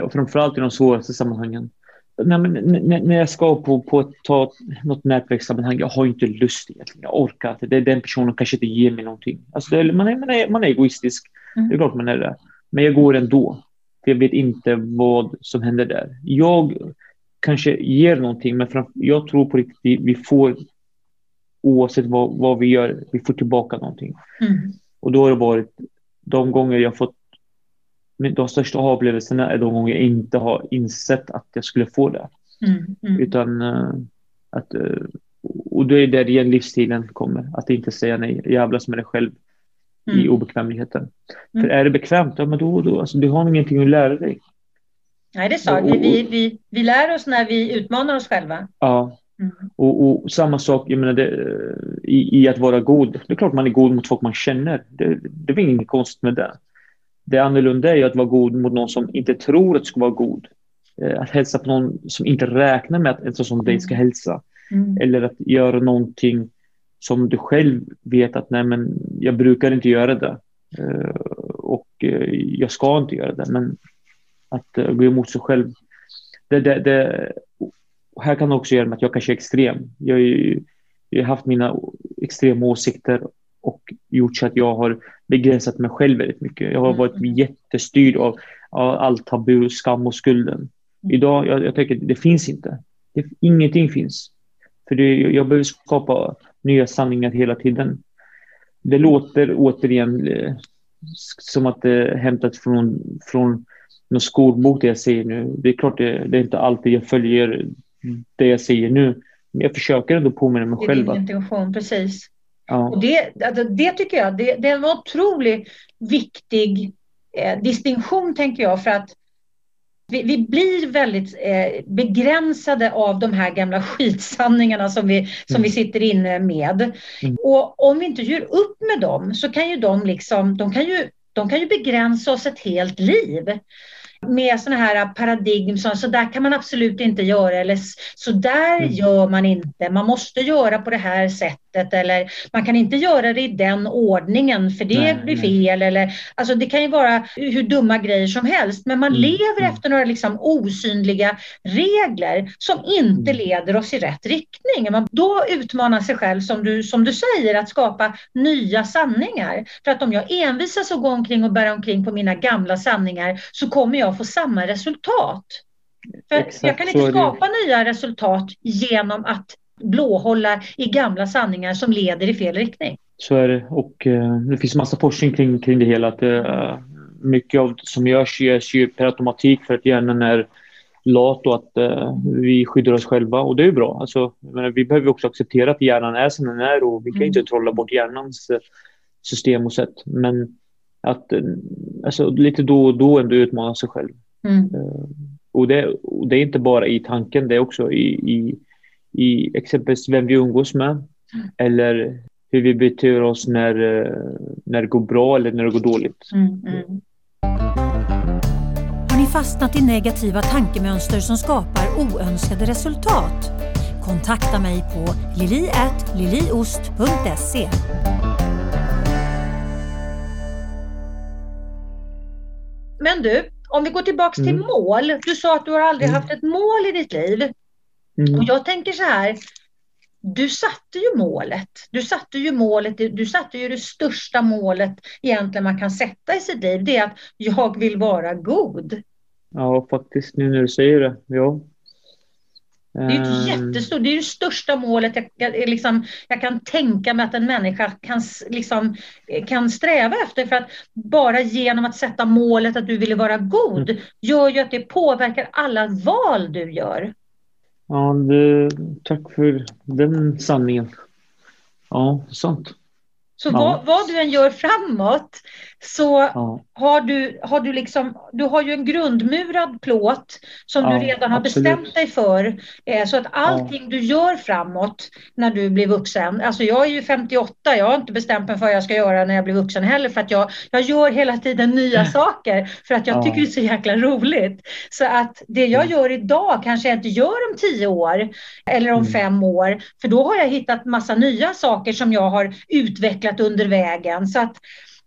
Speaker 2: och framförallt i de svåraste sammanhangen. Nej, men, när jag ska på, på ta något nätverkssammanhang, jag har inte lust egentligen. Jag orkar inte. Det är den personen kanske inte ger mig någonting. Alltså är, man, är, man, är, man är egoistisk. Mm. Det är klart man är det. Men jag går ändå. För jag vet inte vad som händer där. Jag kanske ger någonting, men framför, jag tror på riktigt vi, vi får oavsett vad, vad vi gör, vi får tillbaka någonting. Mm. Och då har det varit de gånger jag fått de största upplevelserna är de gånger jag inte har insett att jag skulle få det. Mm, mm. Utan uh, att, uh, och då är det igen livsstilen kommer, att inte säga nej, jävlas med dig själv mm. i obekvämligheten. Mm. För är det bekvämt, ja men då, då alltså, du har ingenting att lära dig.
Speaker 1: Nej, det sa vi, vi, vi, vi lär oss när vi utmanar oss själva.
Speaker 2: Ja, Mm. Och, och, samma sak jag menar, det, i, i, att vara god. Det är klart man är god mot folk man känner. Det, det är inget konstigt med det. Det annorlunda är att vara god mot någon som inte tror att du ska vara god. Eh, att hälsa på någon som inte räknar med att en sån som dig ska mm. hälsa. Mm. Eller att göra någonting som du själv vet att nej, men jag brukar inte göra det. Eh, och eh, jag ska inte göra det. Men att gå emot sig själv. Det, det, det, här kan det också göra med att jag kanske är extrem. Jag har haft mina extrema åsikter och gjort så att jag har begränsat mig själv väldigt mycket. Jag har varit mm. jättestyrd av, av all tabu, skam och skulden. Mm. Idag, jag, jag tänker, det finns inte. Det, ingenting finns. För det, jag behöver skapa nya sanningar hela tiden. Det låter återigen eh, som att det är hämtat från, från någon skolbok det jag säger nu. Det är klart det, det är inte alltid jag följer det jag säger nu. Men jag försöker ändå påminna mig själv. Det är
Speaker 1: din intention, precis. Ja. Och det, alltså, det tycker jag, det, det är en otroligt viktig eh, distinktion tänker jag för att vi, vi blir väldigt eh, begränsade av de här gamla (laughs) skitsanningarna som vi, som mm. vi sitter inne med. Mm. Och om vi inte gör upp med dem så kan ju de liksom, de kan ju, de kan ju begränsa oss ett helt liv med sådana här paradigm som så där kan man absolut inte göra eller så där mm. gör man inte. Man måste göra på det här sättet eller man kan inte göra det i den ordningen för det nej, blir fel. Nej. Eller, alltså det kan ju vara hur dumma grejer som helst men man mm. lever mm. efter några liksom osynliga regler som inte mm. leder oss i rätt riktning. Man då utmanar sig själv som du, som du säger att skapa nya sanningar. För att om jag envisas och går omkring och bär omkring på mina gamla sanningar så kommer jag jag få samma resultat. För Exakt, jag kan inte skapa nya resultat genom att blåhålla i gamla sanningar som leder i fel riktning.
Speaker 2: Så är det. Och uh, det finns massa forskning kring, kring det hela. Att, uh, mycket av det som görs görs ju per automatik för att hjärnan är lat och att uh, vi skyddar oss själva. Och det är ju bra. Alltså, menar, vi behöver också acceptera att hjärnan är som den är och vi kan mm. inte trolla bort hjärnans system och sätt. Men att eh, alltså, lite då och då ändå utmana sig själv. Mm. Uh, och, det, och det är inte bara i tanken, det är också i, i, i exempelvis vem vi umgås med mm. eller hur vi beter oss när, eh, när det går bra eller när det går dåligt. Mm, mm.
Speaker 3: Har ni fastnat i negativa tankemönster som skapar oönskade resultat? Kontakta mig på lili.liliost.se
Speaker 1: Men du, om vi går tillbaks mm. till mål. Du sa att du har aldrig mm. haft ett mål i ditt liv. Mm. Och jag tänker så här. Du satte ju målet. Du satte ju målet. Du satte ju det största målet egentligen man kan sätta i sitt liv. Det är att jag vill vara god.
Speaker 2: Ja, faktiskt nu när du säger det. Ja,
Speaker 1: det är ett ehm. jättestort, det är det största målet jag, jag, liksom, jag kan tänka mig att en människa kan, liksom, kan sträva efter. För att bara genom att sätta målet att du vill vara god mm. gör ju att det påverkar alla val du gör.
Speaker 2: Ja, det, tack för den sanningen. Ja, sant.
Speaker 1: Så ja. vad, vad, du än gör framåt så ja. har, du, har du liksom, du har ju en grundmurad plåt som ja, du redan har absolut. bestämt dig för. Eh, så att allting du gör framåt när du blir vuxen, alltså jag är ju 58, jag har inte bestämt mig för vad jag ska göra när jag blir vuxen heller för att jag, jag gör hela tiden nya (laughs) saker för att jag tycker det är så jäkla roligt. Så att det jag mm. gör idag kanske jag inte gör om tio år eller om mm. fem år, för då har jag hittat massa nya saker som jag har utvecklat under vägen. Så att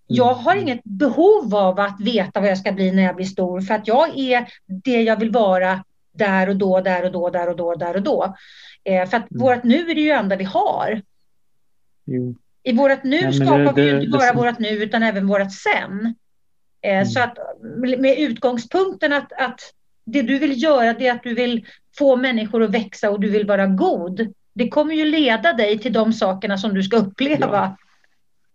Speaker 1: jag mm. har inget behov av att veta vad jag ska bli när jag blir stor för att jag är det jag vill vara där och då, där och då, där och då, där och då. Eh, för att mm. vårt nu är det ju enda vi har. Jo. I vårt nu ja, skapar det, vi ju inte bara det, vårt nu utan även vårt sen. Eh, mm. Så att med utgångspunkten att, att det du vill göra det är att du vill få människor att växa och du vill vara god. Det kommer ju leda dig till de sakerna som du ska uppleva. Ja.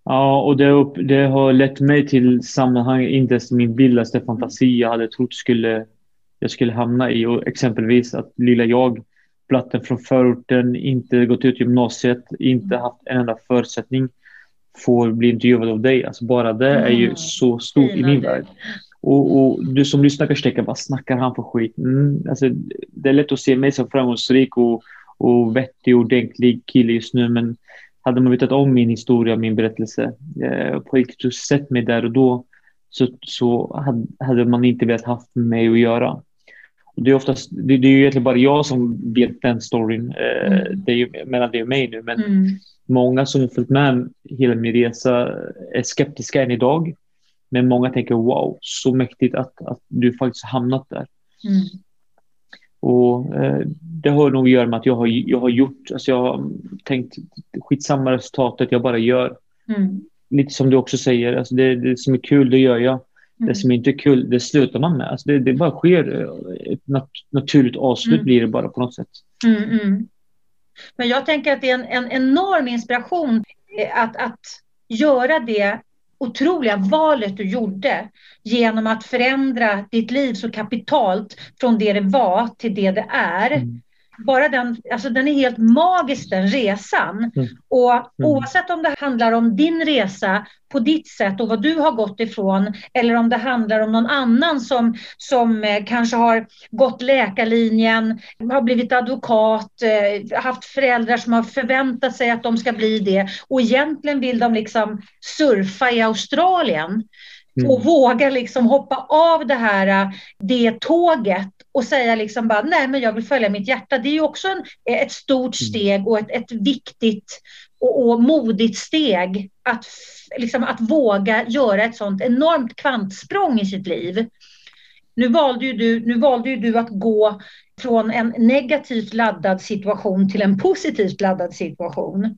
Speaker 2: Ja, och det, upp, det, har lett mig till sammanhang inte ens min vildaste fantasi jag hade trott skulle, jag skulle hamna i. Och exempelvis att lilla jag, blatten från förorten, inte gått ut gymnasiet, inte haft en enda förutsättning, får bli intervjuad av dig. Alltså bara det är ju mm. så stort i min värld. Och, och, du som lyssnar kanske tänker, vad snackar han för skit? Mm, alltså, det är lätt att se mig som framgångsrik och, och vettig och ordentlig kille just nu, men hade man vetat om min historia, min berättelse, eh, på riktigt sett mig där och då, så, så hade, man inte velat haft med mig att göra. Och det, är oftast, det, det är ju egentligen bara jag som vet den storyn, eh, mm. det är mellan det och mig nu, men mm. många som har följt med hela min resa är skeptiska än idag. Men många tänker wow, så mäktigt att, att du faktiskt hamnat där. Mm. Och eh, det har nog att göra med att jag har, jag har gjort, alltså jag har tänkt skitsamma resultatet, jag bara gör. Mm. Lite som du också säger, alltså det, det som är kul, det gör jag. Mm. Det som inte är kul, det slutar man med. Alltså det, det bara sker, ett nat naturligt avslut mm. blir det bara på något sätt.
Speaker 1: Mm, mm. Men jag tänker att det är en, en enorm inspiration eh, att, att göra det otroliga valet du gjorde genom att förändra ditt liv så kapitalt från det det var till det det är. Mm bara den, alltså den är helt magisk den resan. Mm. Och mm. oavsett om det handlar om din resa på ditt sätt och vad du har gått ifrån eller om det handlar om någon annan som, som eh, kanske har gått läkarlinjen, har blivit advokat, eh, haft föräldrar som har förväntat sig att de ska bli det och egentligen vill de liksom surfa i Australien. Mm. och våga liksom hoppa av det här eh, det tåget och säga liksom bara nej men jag vill följa mitt hjärta. Det är ju också en, ett stort mm. steg och ett, ett viktigt och, och, modigt steg att, liksom, att våga göra ett sånt enormt kvantsprång i sitt liv. Nu valde ju du, nu valde ju du att gå från en negativt laddad situation till en positivt laddad situation.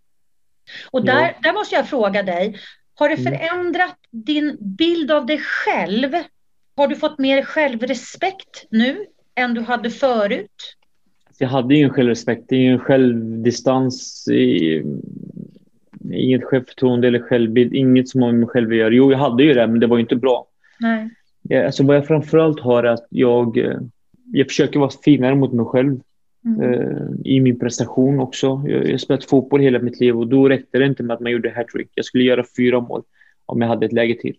Speaker 1: Och där, ja. där måste jag fråga dig, har det mm. förändrat din bild av dig själv? Har du fått mer självrespekt nu än du hade förut?
Speaker 2: Jag hade ingen självrespekt, ingen självdistans, inget självförtroende eller självbild, inget som har med mig själv att göra. Jo, jag hade ju det, men det var inte bra. Nej. Alltså, vad jag framförallt har är att jag, eh, jag försöker vara finare mot mig själv. Mm. Eh, I min prestation också. Jag har spelat fotboll hela mitt liv och då räckte det inte med att man gjorde hattrick. Jag skulle göra fyra mål om jag hade ett läge till.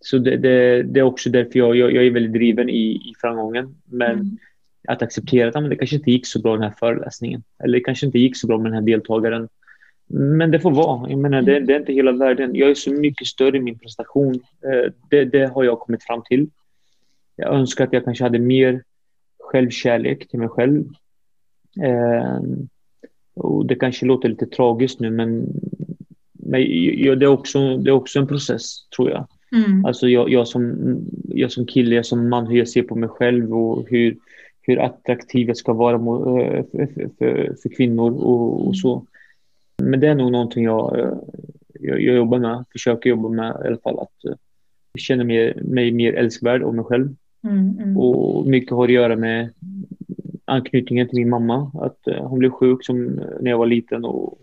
Speaker 2: Så det, det, det är också därför jag, jag, jag, är väldigt driven i, i framgången. Men mm. att acceptera att men det kanske inte gick så bra den här föreläsningen. Eller det kanske inte gick så bra med den här deltagaren. Men det får vara. Jag menar, det, det är inte hela världen. Jag är så mycket större i min prestation. Eh, det, det har jag kommit fram till. Jag önskar att jag kanske hade mer självkärlek till mig själv. Eh, och det kanske låter lite tragiskt nu, men, men det, är också, det är också en process, tror jag. Mm. Alltså jag, jag, som, jag som kille, jag som man, hur jag ser på mig själv och hur, hur attraktiv jag ska vara eh, för, för, för kvinnor och, och, så. Men det är nog någonting jag, jag, jag, jobbar med, försöker jobba med i alla fall. Att eh, känna mig, mig mer älskvärd av mig själv. Mm, mm. Och mycket har att göra med anknytningen till min mamma. Att hon blev sjuk som, när jag var liten och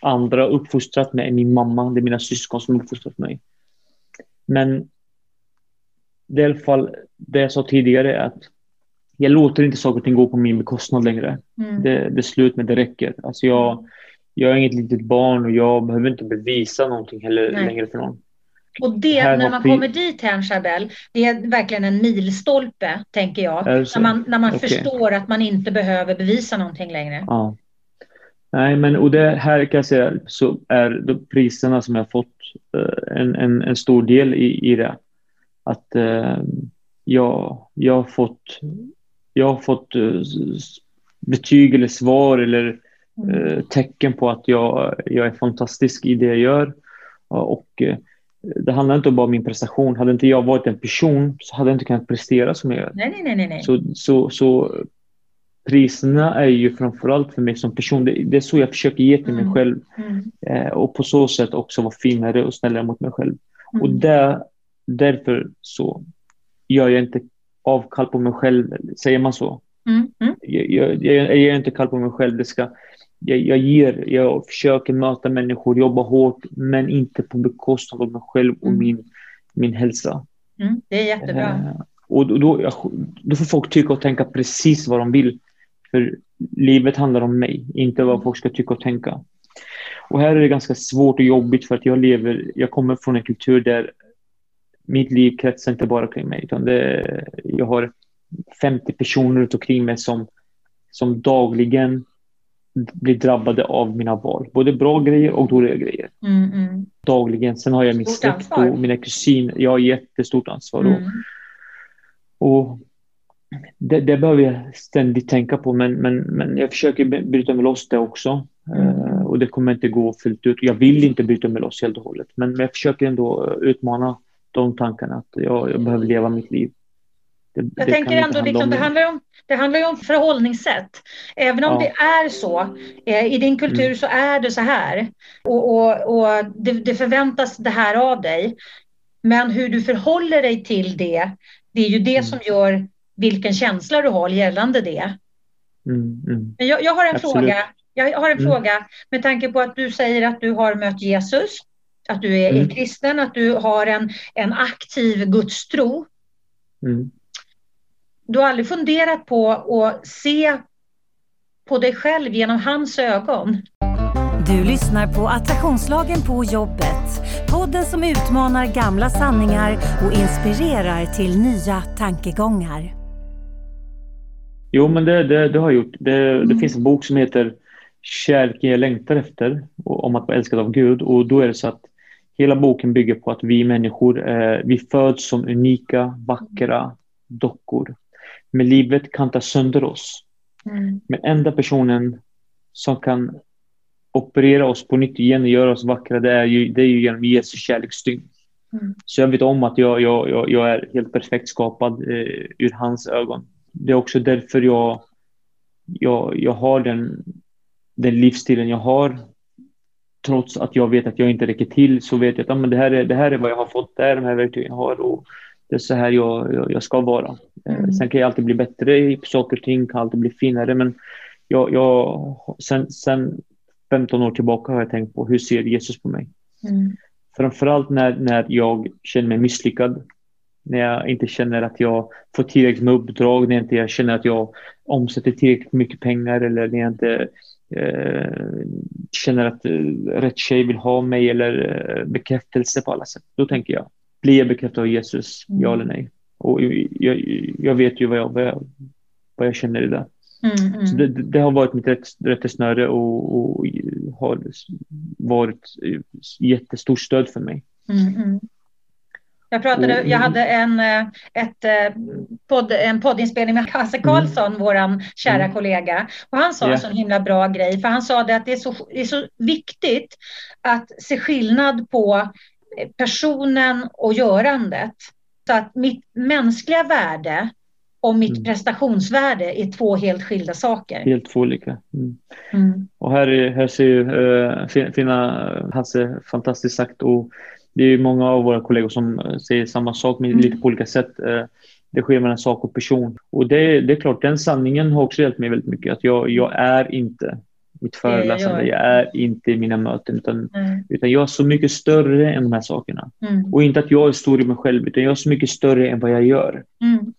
Speaker 2: andra uppfostrat mig min mamma. Det är mina syskon som uppfostrat mig. Men det är i alla fall det jag sa tidigare att jag låter inte saker och ting gå på min bekostnad längre. Mm. Det, det är slut med det räcker. Alltså jag, jag är inget litet barn och jag behöver inte bevisa någonting heller Nej. längre för någon.
Speaker 1: Och det, när man kommer dit här, Chabel, det är verkligen en milstolpe, tänker jag. När man, när man okay. förstår att man inte behöver bevisa någonting längre.
Speaker 2: Ja. Nej, men och det här kan jag säga så är priserna som jag fått uh, en, en, en stor del i, i det. Att uh, jag, jag har fått, jag har fått uh, betyg eller svar eller mm. tecken på att jag, jag är fantastisk i det jag gör. Och det handlar inte bara om min prestation. Hade inte jag varit en person så hade jag inte kunnat prestera som jag gör.
Speaker 1: Nej, nej, nej, nej.
Speaker 2: Så, så, så priserna är ju framförallt för mig som person. Det, det är så jag försöker ge till mig mm. själv. Mm. Eh, och på så sätt också vara finare och snällare mot mig själv. Mm. Och där, därför så gör jag inte avkall på mig själv. Säger man så? Mm. mm. Jag, jag, jag, jag gör inte kall på mig själv. Det ska, jag, jag, ger, jag försöker möta människor, jobba hårt, men inte på bekostnad av mig själv och mm. min, min hälsa.
Speaker 1: Mm, det är jättebra. Eh,
Speaker 2: och då, då, då, får folk tycka och tänka precis vad de vill. För livet handlar om mig, inte vad mm. folk ska tycka och tänka. Och här är det ganska svårt och jobbigt för att jag lever, jag kommer från en kultur där mitt liv kretsar inte bara kring mig, utan det, jag har 50 personer runt omkring mig som, som dagligen blir drabbade av mina val. Både bra grejer och dåliga grejer. Mm, mm. Dagligen. Sen har jag min släkt och mina kusiner. Jag har jättestort ansvar. Mm. Och, och det, det, behöver jag ständigt tänka på, men, men, men jag försöker bryta mig loss det också. Uh, och det kommer inte gå fullt ut. Jag vill inte bryta mig loss helt och hållet, men jag försöker ändå utmana de tankarna att jag, jag behöver leva mitt liv.
Speaker 1: Det, jag det tänker ändå, liksom, det, handlar om, det handlar ju om förhållningssätt. Även om ja. det är så, eh, i din kultur mm. så är det så här. Och, och, och det, det, förväntas det här av dig. Men hur du förhåller dig till det, det är ju det mm. som gör vilken känsla du har gällande det. Mm, mm. Jag, jag, har en Absolut. fråga. Jag har en mm. fråga med tanke på att du säger att du har mött Jesus, att du är, är mm. kristen, att du har en, en aktiv gudstro. Mm du har aldrig funderat på att se på dig själv genom hans ögon.
Speaker 3: Du lyssnar på Attraktionslagen på jobbet. Podden som utmanar gamla sanningar och inspirerar till nya tankegångar.
Speaker 2: Jo, men det, det, det har jag gjort. Det, mm. det finns en bok som heter Kärleken jag längtar efter, om att vara älskad av Gud. Och då är det så att hela boken bygger på att vi människor, eh, vi föds som unika, vackra dockor. Men livet kan ta sönder oss. Mm. Men enda personen som kan operera oss på nytt igen och göra oss vackra, det är ju, det är ju genom Jesu kärlekstygn. Mm. Så jag vet om att jag, jag, jag, jag är helt perfekt skapad eh, ur hans ögon. Det är också därför jag, jag, jag har den, den livsstilen jag har. Trots att jag vet att jag inte räcker till så vet jag att ah, men det, här är, det här är vad jag har fått, det är de här verktygen jag har. Och det är så här jag, jag, jag ska vara. Eh, mm. Sen kan jag alltid bli bättre på saker och ting, kan alltid bli finare, men jag, jag, sen, sen 15 år tillbaka har jag tänkt på hur ser Jesus på mig? Mm. Framförallt när, när jag känner mig misslyckad. När jag inte känner att jag får tillräckligt med uppdrag, när jag inte känner att jag omsätter tillräckligt mycket pengar eller när jag inte eh, känner att eh, rätt tjej vill ha mig eller eh, bekräftelse på alla sätt. Då tänker jag, blir jag bekräftad av Jesus? Ja mm. eller nej? Och jag, jag vet ju vad jag, vad jag, vad jag känner i det. Mm, mm. Så det, det, har varit mitt rättesnöre och, och, har varit jättestort stöd för mig.
Speaker 1: Mm, mm. Jag, pratade, jag hade en, eh, ett, eh, podd, en poddinspelning med Hasse mm. Karlsson, mm. vår kära mm. kollega. Och han sa yeah. en så himla bra grej, för han sa det att det är så, det är så viktigt att se skillnad på personen och görandet. Så att mitt mänskliga värde och mitt mm. prestationsvärde är två helt skilda saker.
Speaker 2: Helt två olika. Mm. Mm. Och här, här ser ju uh, fina Hasse fantastiskt sagt och det är många av våra kollegor som säger samma sak men lite på olika sätt. Uh, det sker mellan sak och person. Och det, det är klart, den sanningen har också hjälpt mig väldigt mycket. Att jag, jag är inte mitt föreläsande. Jag är inte i mina möten utan, mm. utan jag är så mycket större än de här sakerna. Mm. Och inte att jag är stor i mig själv utan jag är så mycket större än vad jag gör. Mm.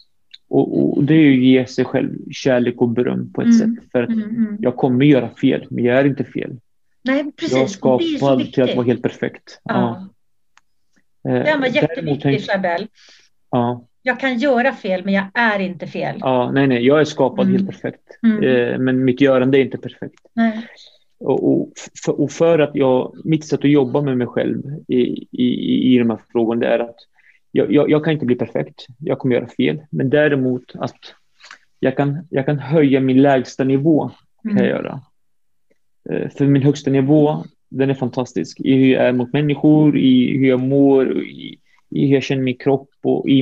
Speaker 2: Och, och, det är ju att ge sig själv kärlek och beröm på ett mm. sätt. För att mm, mm. jag kommer göra fel, men jag är inte fel.
Speaker 1: Nej, precis.
Speaker 2: Jag är skapad till att vara helt perfekt.
Speaker 1: Ja. ja. Den var jätteviktig, Isabel.
Speaker 2: Ja.
Speaker 1: Jag kan göra fel, men jag är inte fel.
Speaker 2: Ja, nej, nej, jag är skapad mm. helt perfekt. Mm. Eh, men mitt görande är inte perfekt.
Speaker 1: Nej.
Speaker 2: Och, och, för, och, för, att jag, mitt sätt att jobba med mig själv i, i, i de här frågorna är att jag, jag, jag, kan inte bli perfekt. Jag kommer göra fel. Men däremot att jag kan, jag kan höja min lägsta nivå. Kan mm. jag göra. Eh, för min högsta nivå, den är fantastisk. I hur jag är mot människor, i hur jag mår, i, i hur jag känner min kropp och i,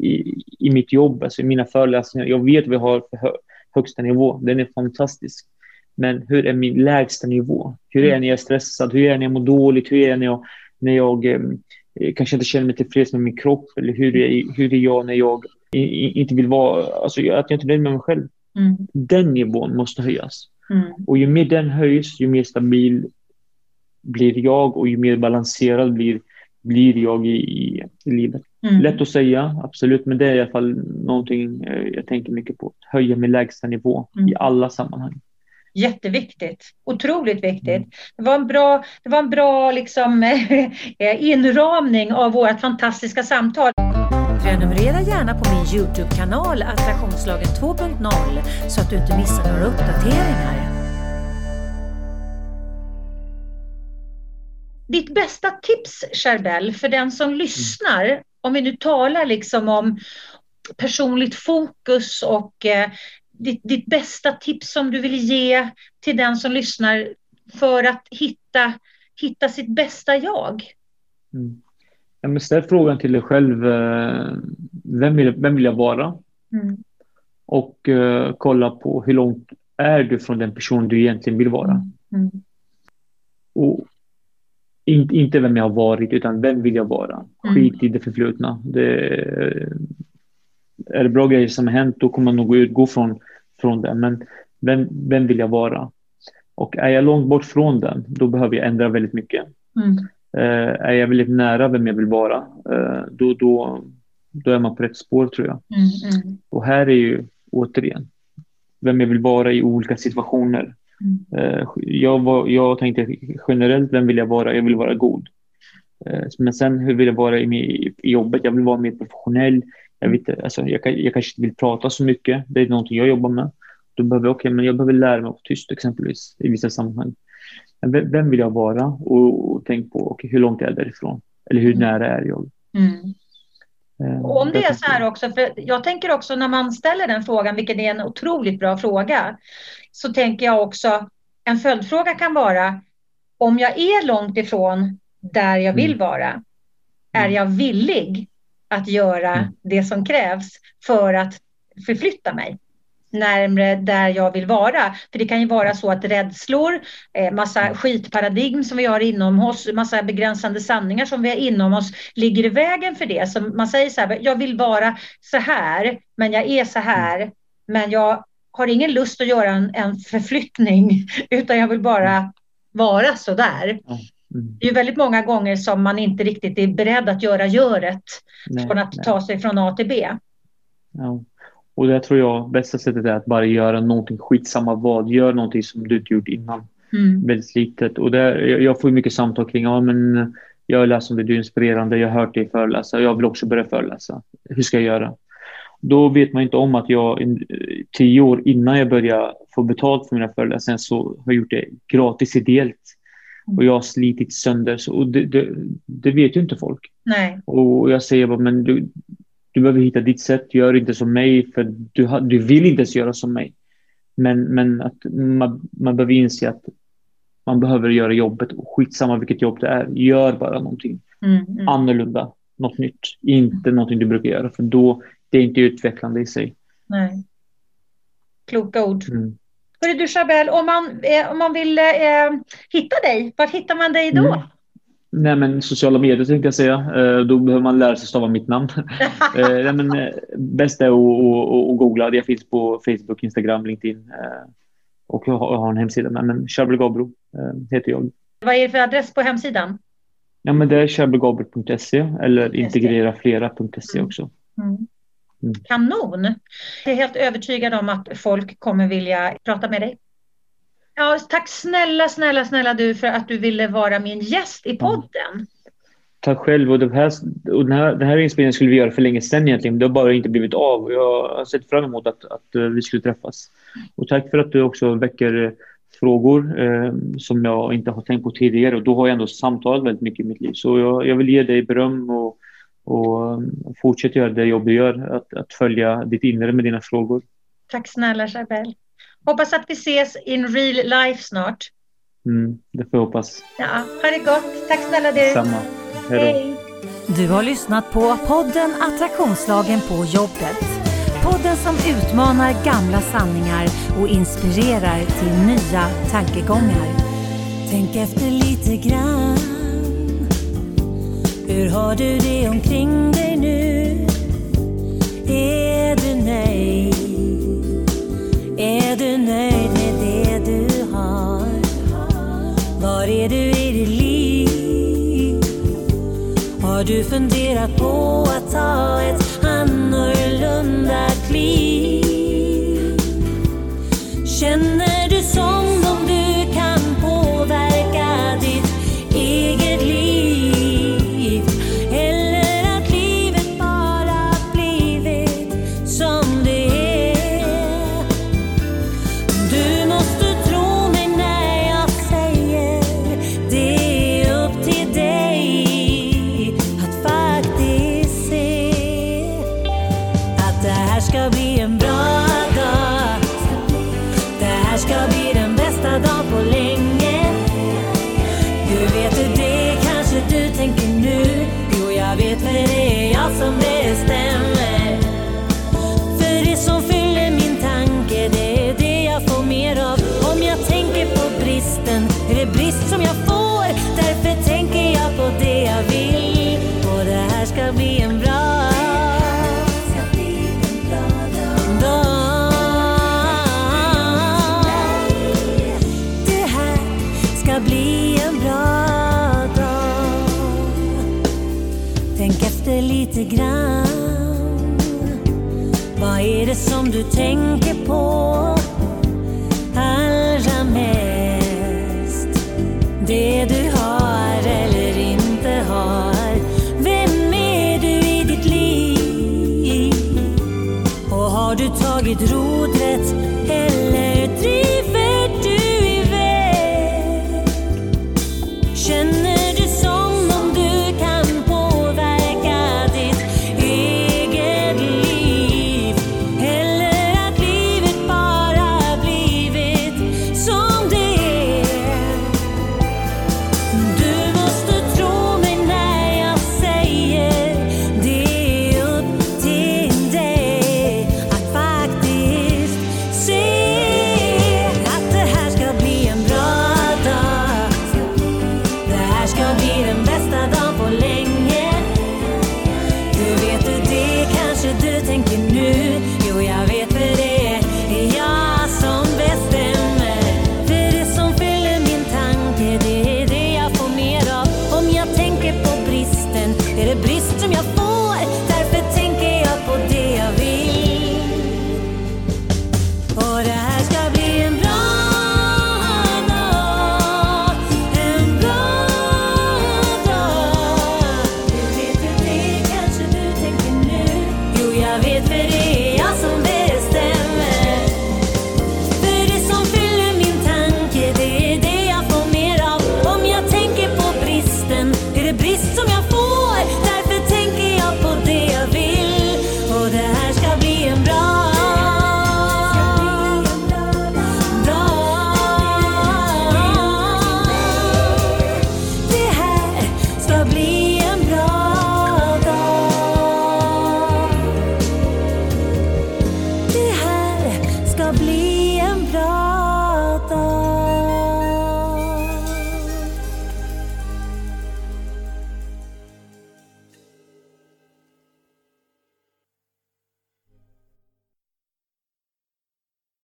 Speaker 2: i, i mitt jobb, alltså i mina föreläsningar. Jag vet vad jag har för hö, högsta nivå. Den är fantastisk. Men hur är min lägsta nivå? Hur är jag när jag är stressad? Hur är jag när jag mår dåligt? Hur är jag när jag, när jag eh, kanske inte känner mig tillfreds med min kropp? Eller hur är, hur är jag när jag inte vill vara, alltså att jag inte är nöjd med mig själv?
Speaker 1: Mm.
Speaker 2: Den nivån måste höjas.
Speaker 1: Mm.
Speaker 2: Och ju mer den höjs, ju mer stabil blir jag och ju mer balanserad blir, blir jag i, i, i livet. Mm. Lätt att säga, absolut, men det är i alla fall någonting eh, jag tänker mycket på. Att höja min lägsta nivå i mm. alla sammanhang.
Speaker 1: Jätteviktigt, otroligt viktigt. Mm. Det var en bra, det var en bra liksom, (laughs) eh, inramning av vårt fantastiska samtal.
Speaker 3: Prenumerera gärna på min Youtube-kanal Attraktionslagen 2.0 så att du inte missar några uppdateringar.
Speaker 1: Ditt bästa tips, Charbel, för den som mm. lyssnar, om vi nu talar liksom om personligt fokus och eh, ditt, ditt bästa tips som du vill ge till den som lyssnar för att hitta, hitta sitt bästa jag?
Speaker 2: Mm. Ja, men ställ frågan till dig själv. Eh, vem vill, vem vill jag vara?
Speaker 1: Mm.
Speaker 2: Och uh, kolla på hur långt är du från den person du egentligen vill vara.
Speaker 1: Mm. mm.
Speaker 2: Och in, inte vem jag har varit, utan vem vill jag vara? Mm. Skit i det förflutna. Det, är det bra grejer som har hänt, då kommer man nog utgå från, från det. Men vem, vem vill jag vara? Och är jag långt bort från den, då behöver jag ändra väldigt mycket.
Speaker 1: Mm.
Speaker 2: Uh, är jag väldigt nära vem jag vill vara, uh, då, då, då är man på rätt spår tror jag.
Speaker 1: Mm, mm.
Speaker 2: Och här är ju återigen vem jag vill vara i olika situationer.
Speaker 1: Mm.
Speaker 2: Uh, jag, var, jag tänkte generellt, vem vill jag vara? Jag vill vara god. Men sen hur vill jag vara i, i jobbet? Jag vill vara mer professionell. Jag, vet, alltså, jag, jag kanske inte vill prata så mycket. Det är någonting jag jobbar med. Då behöver jag, okay, men jag behöver lära mig att vara tyst exempelvis i vissa sammanhang. Men vem vill jag vara? Och, och tänk på okay, hur långt är jag därifrån? Eller hur mm. nära är jag?
Speaker 1: Mm. Eh, och om det är så här också, för jag tänker också när man ställer den frågan, vilket är en otroligt bra fråga, så tänker jag också, en följdfråga kan vara, om jag är långt ifrån där jag vill mm. vara, är mm. jag villig att göra mm. det som krävs för att förflytta mig närmre där jag vill vara. För det kan ju vara så att rädslor, eh, massa mm. skitparadigm som vi har inom oss, massa begränsande sanningar som vi har inom oss ligger i vägen för det. Så man säger så här, jag vill vara så här, men jag är så här, mm. men jag har ingen lust att göra en, en förflyttning, (laughs) utan jag vill bara vara så där. Mm. Det är väldigt många gånger som man inte riktigt är beredd att göra göret nej, från att nej. ta sig från A till B.
Speaker 2: Ja. Och det tror jag bästa sättet är att bara göra någonting, skitsamma vad, gör någonting som du inte gjort innan.
Speaker 1: Mm.
Speaker 2: Väldigt litet. Och det, jag får mycket samtal kring, ja men jag har läst om det, du är inspirerande, jag har hört dig föreläsa, jag vill också börja föreläsa. Hur ska jag göra? Då vet man inte om att jag tio år innan jag började få betalt för mina föreläsningar så har jag gjort det gratis ideellt. Och jag har slitit sönder. Så, och det, det, det vet ju inte folk.
Speaker 1: Nej.
Speaker 2: Och jag säger bara, men du, du behöver hitta ditt sätt. Gör inte som mig, för du, du vill inte ens göra som mig. Men, men att man, man behöver inse att man behöver göra jobbet. Skitsamma vilket jobb det är. Gör bara någonting
Speaker 1: mm, mm.
Speaker 2: annorlunda. Något nytt. Inte mm. någonting du brukar göra. För då det är inte utvecklande i sig.
Speaker 1: Nej. Kloka ord.
Speaker 2: Mm.
Speaker 1: Hörru du Chabelle, om man, eh, om man vill eh, hitta dig, var hittar man dig då?
Speaker 2: Nej, men sociala medier tänkte jag säga. Eh, då behöver man lära sig stava mitt namn. (laughs) eh, nej, men, eh, bäst är att, att, googla. Jag finns på Facebook, Instagram, LinkedIn och jag har, en hemsida. Men, Chabelle Gabro heter jag.
Speaker 1: Vad är det för adress på hemsidan?
Speaker 2: Ja, men det är chabellegabro.se eller integreraflera.se mm. också.
Speaker 1: Mm. Mm. Kanon! Jag är helt övertygad om att folk kommer vilja prata med dig. Ja, tack snälla, snälla, snälla du för att du ville vara min gäst i podden.
Speaker 2: Tack själv. Och, här, och den, här, den här inspelningen skulle vi göra för länge sedan egentligen. Det har bara inte blivit av. Jag har sett fram emot att, att eh, vi skulle träffas. Och tack för att du också väcker frågor eh, som jag inte har tänkt på tidigare. Och då har jag ändå samtalat väldigt mycket i mitt liv. Så jag, jag vill ge dig beröm och, och eh, fortsätta göra det jobb du gör. Att, att följa ditt inre med dina frågor.
Speaker 1: Tack snälla Charbel. Hoppas att vi ses in real life snart.
Speaker 2: Mm, det får jag hoppas.
Speaker 1: Ja, ha det gott. Tack snälla du.
Speaker 2: Samma. Hej
Speaker 3: Du har lyssnat på podden Attraktionslagen på jobbet. Podden som utmanar gamla sanningar och inspirerar till nya tankegångar. Tänk efter lite grann. Hur har du det omkring dig nu? Är du nöjd? Är du nöjd med det du har? Var är du i ditt liv? Har du funderat på att ta ett annorlunda kliv? Känner du som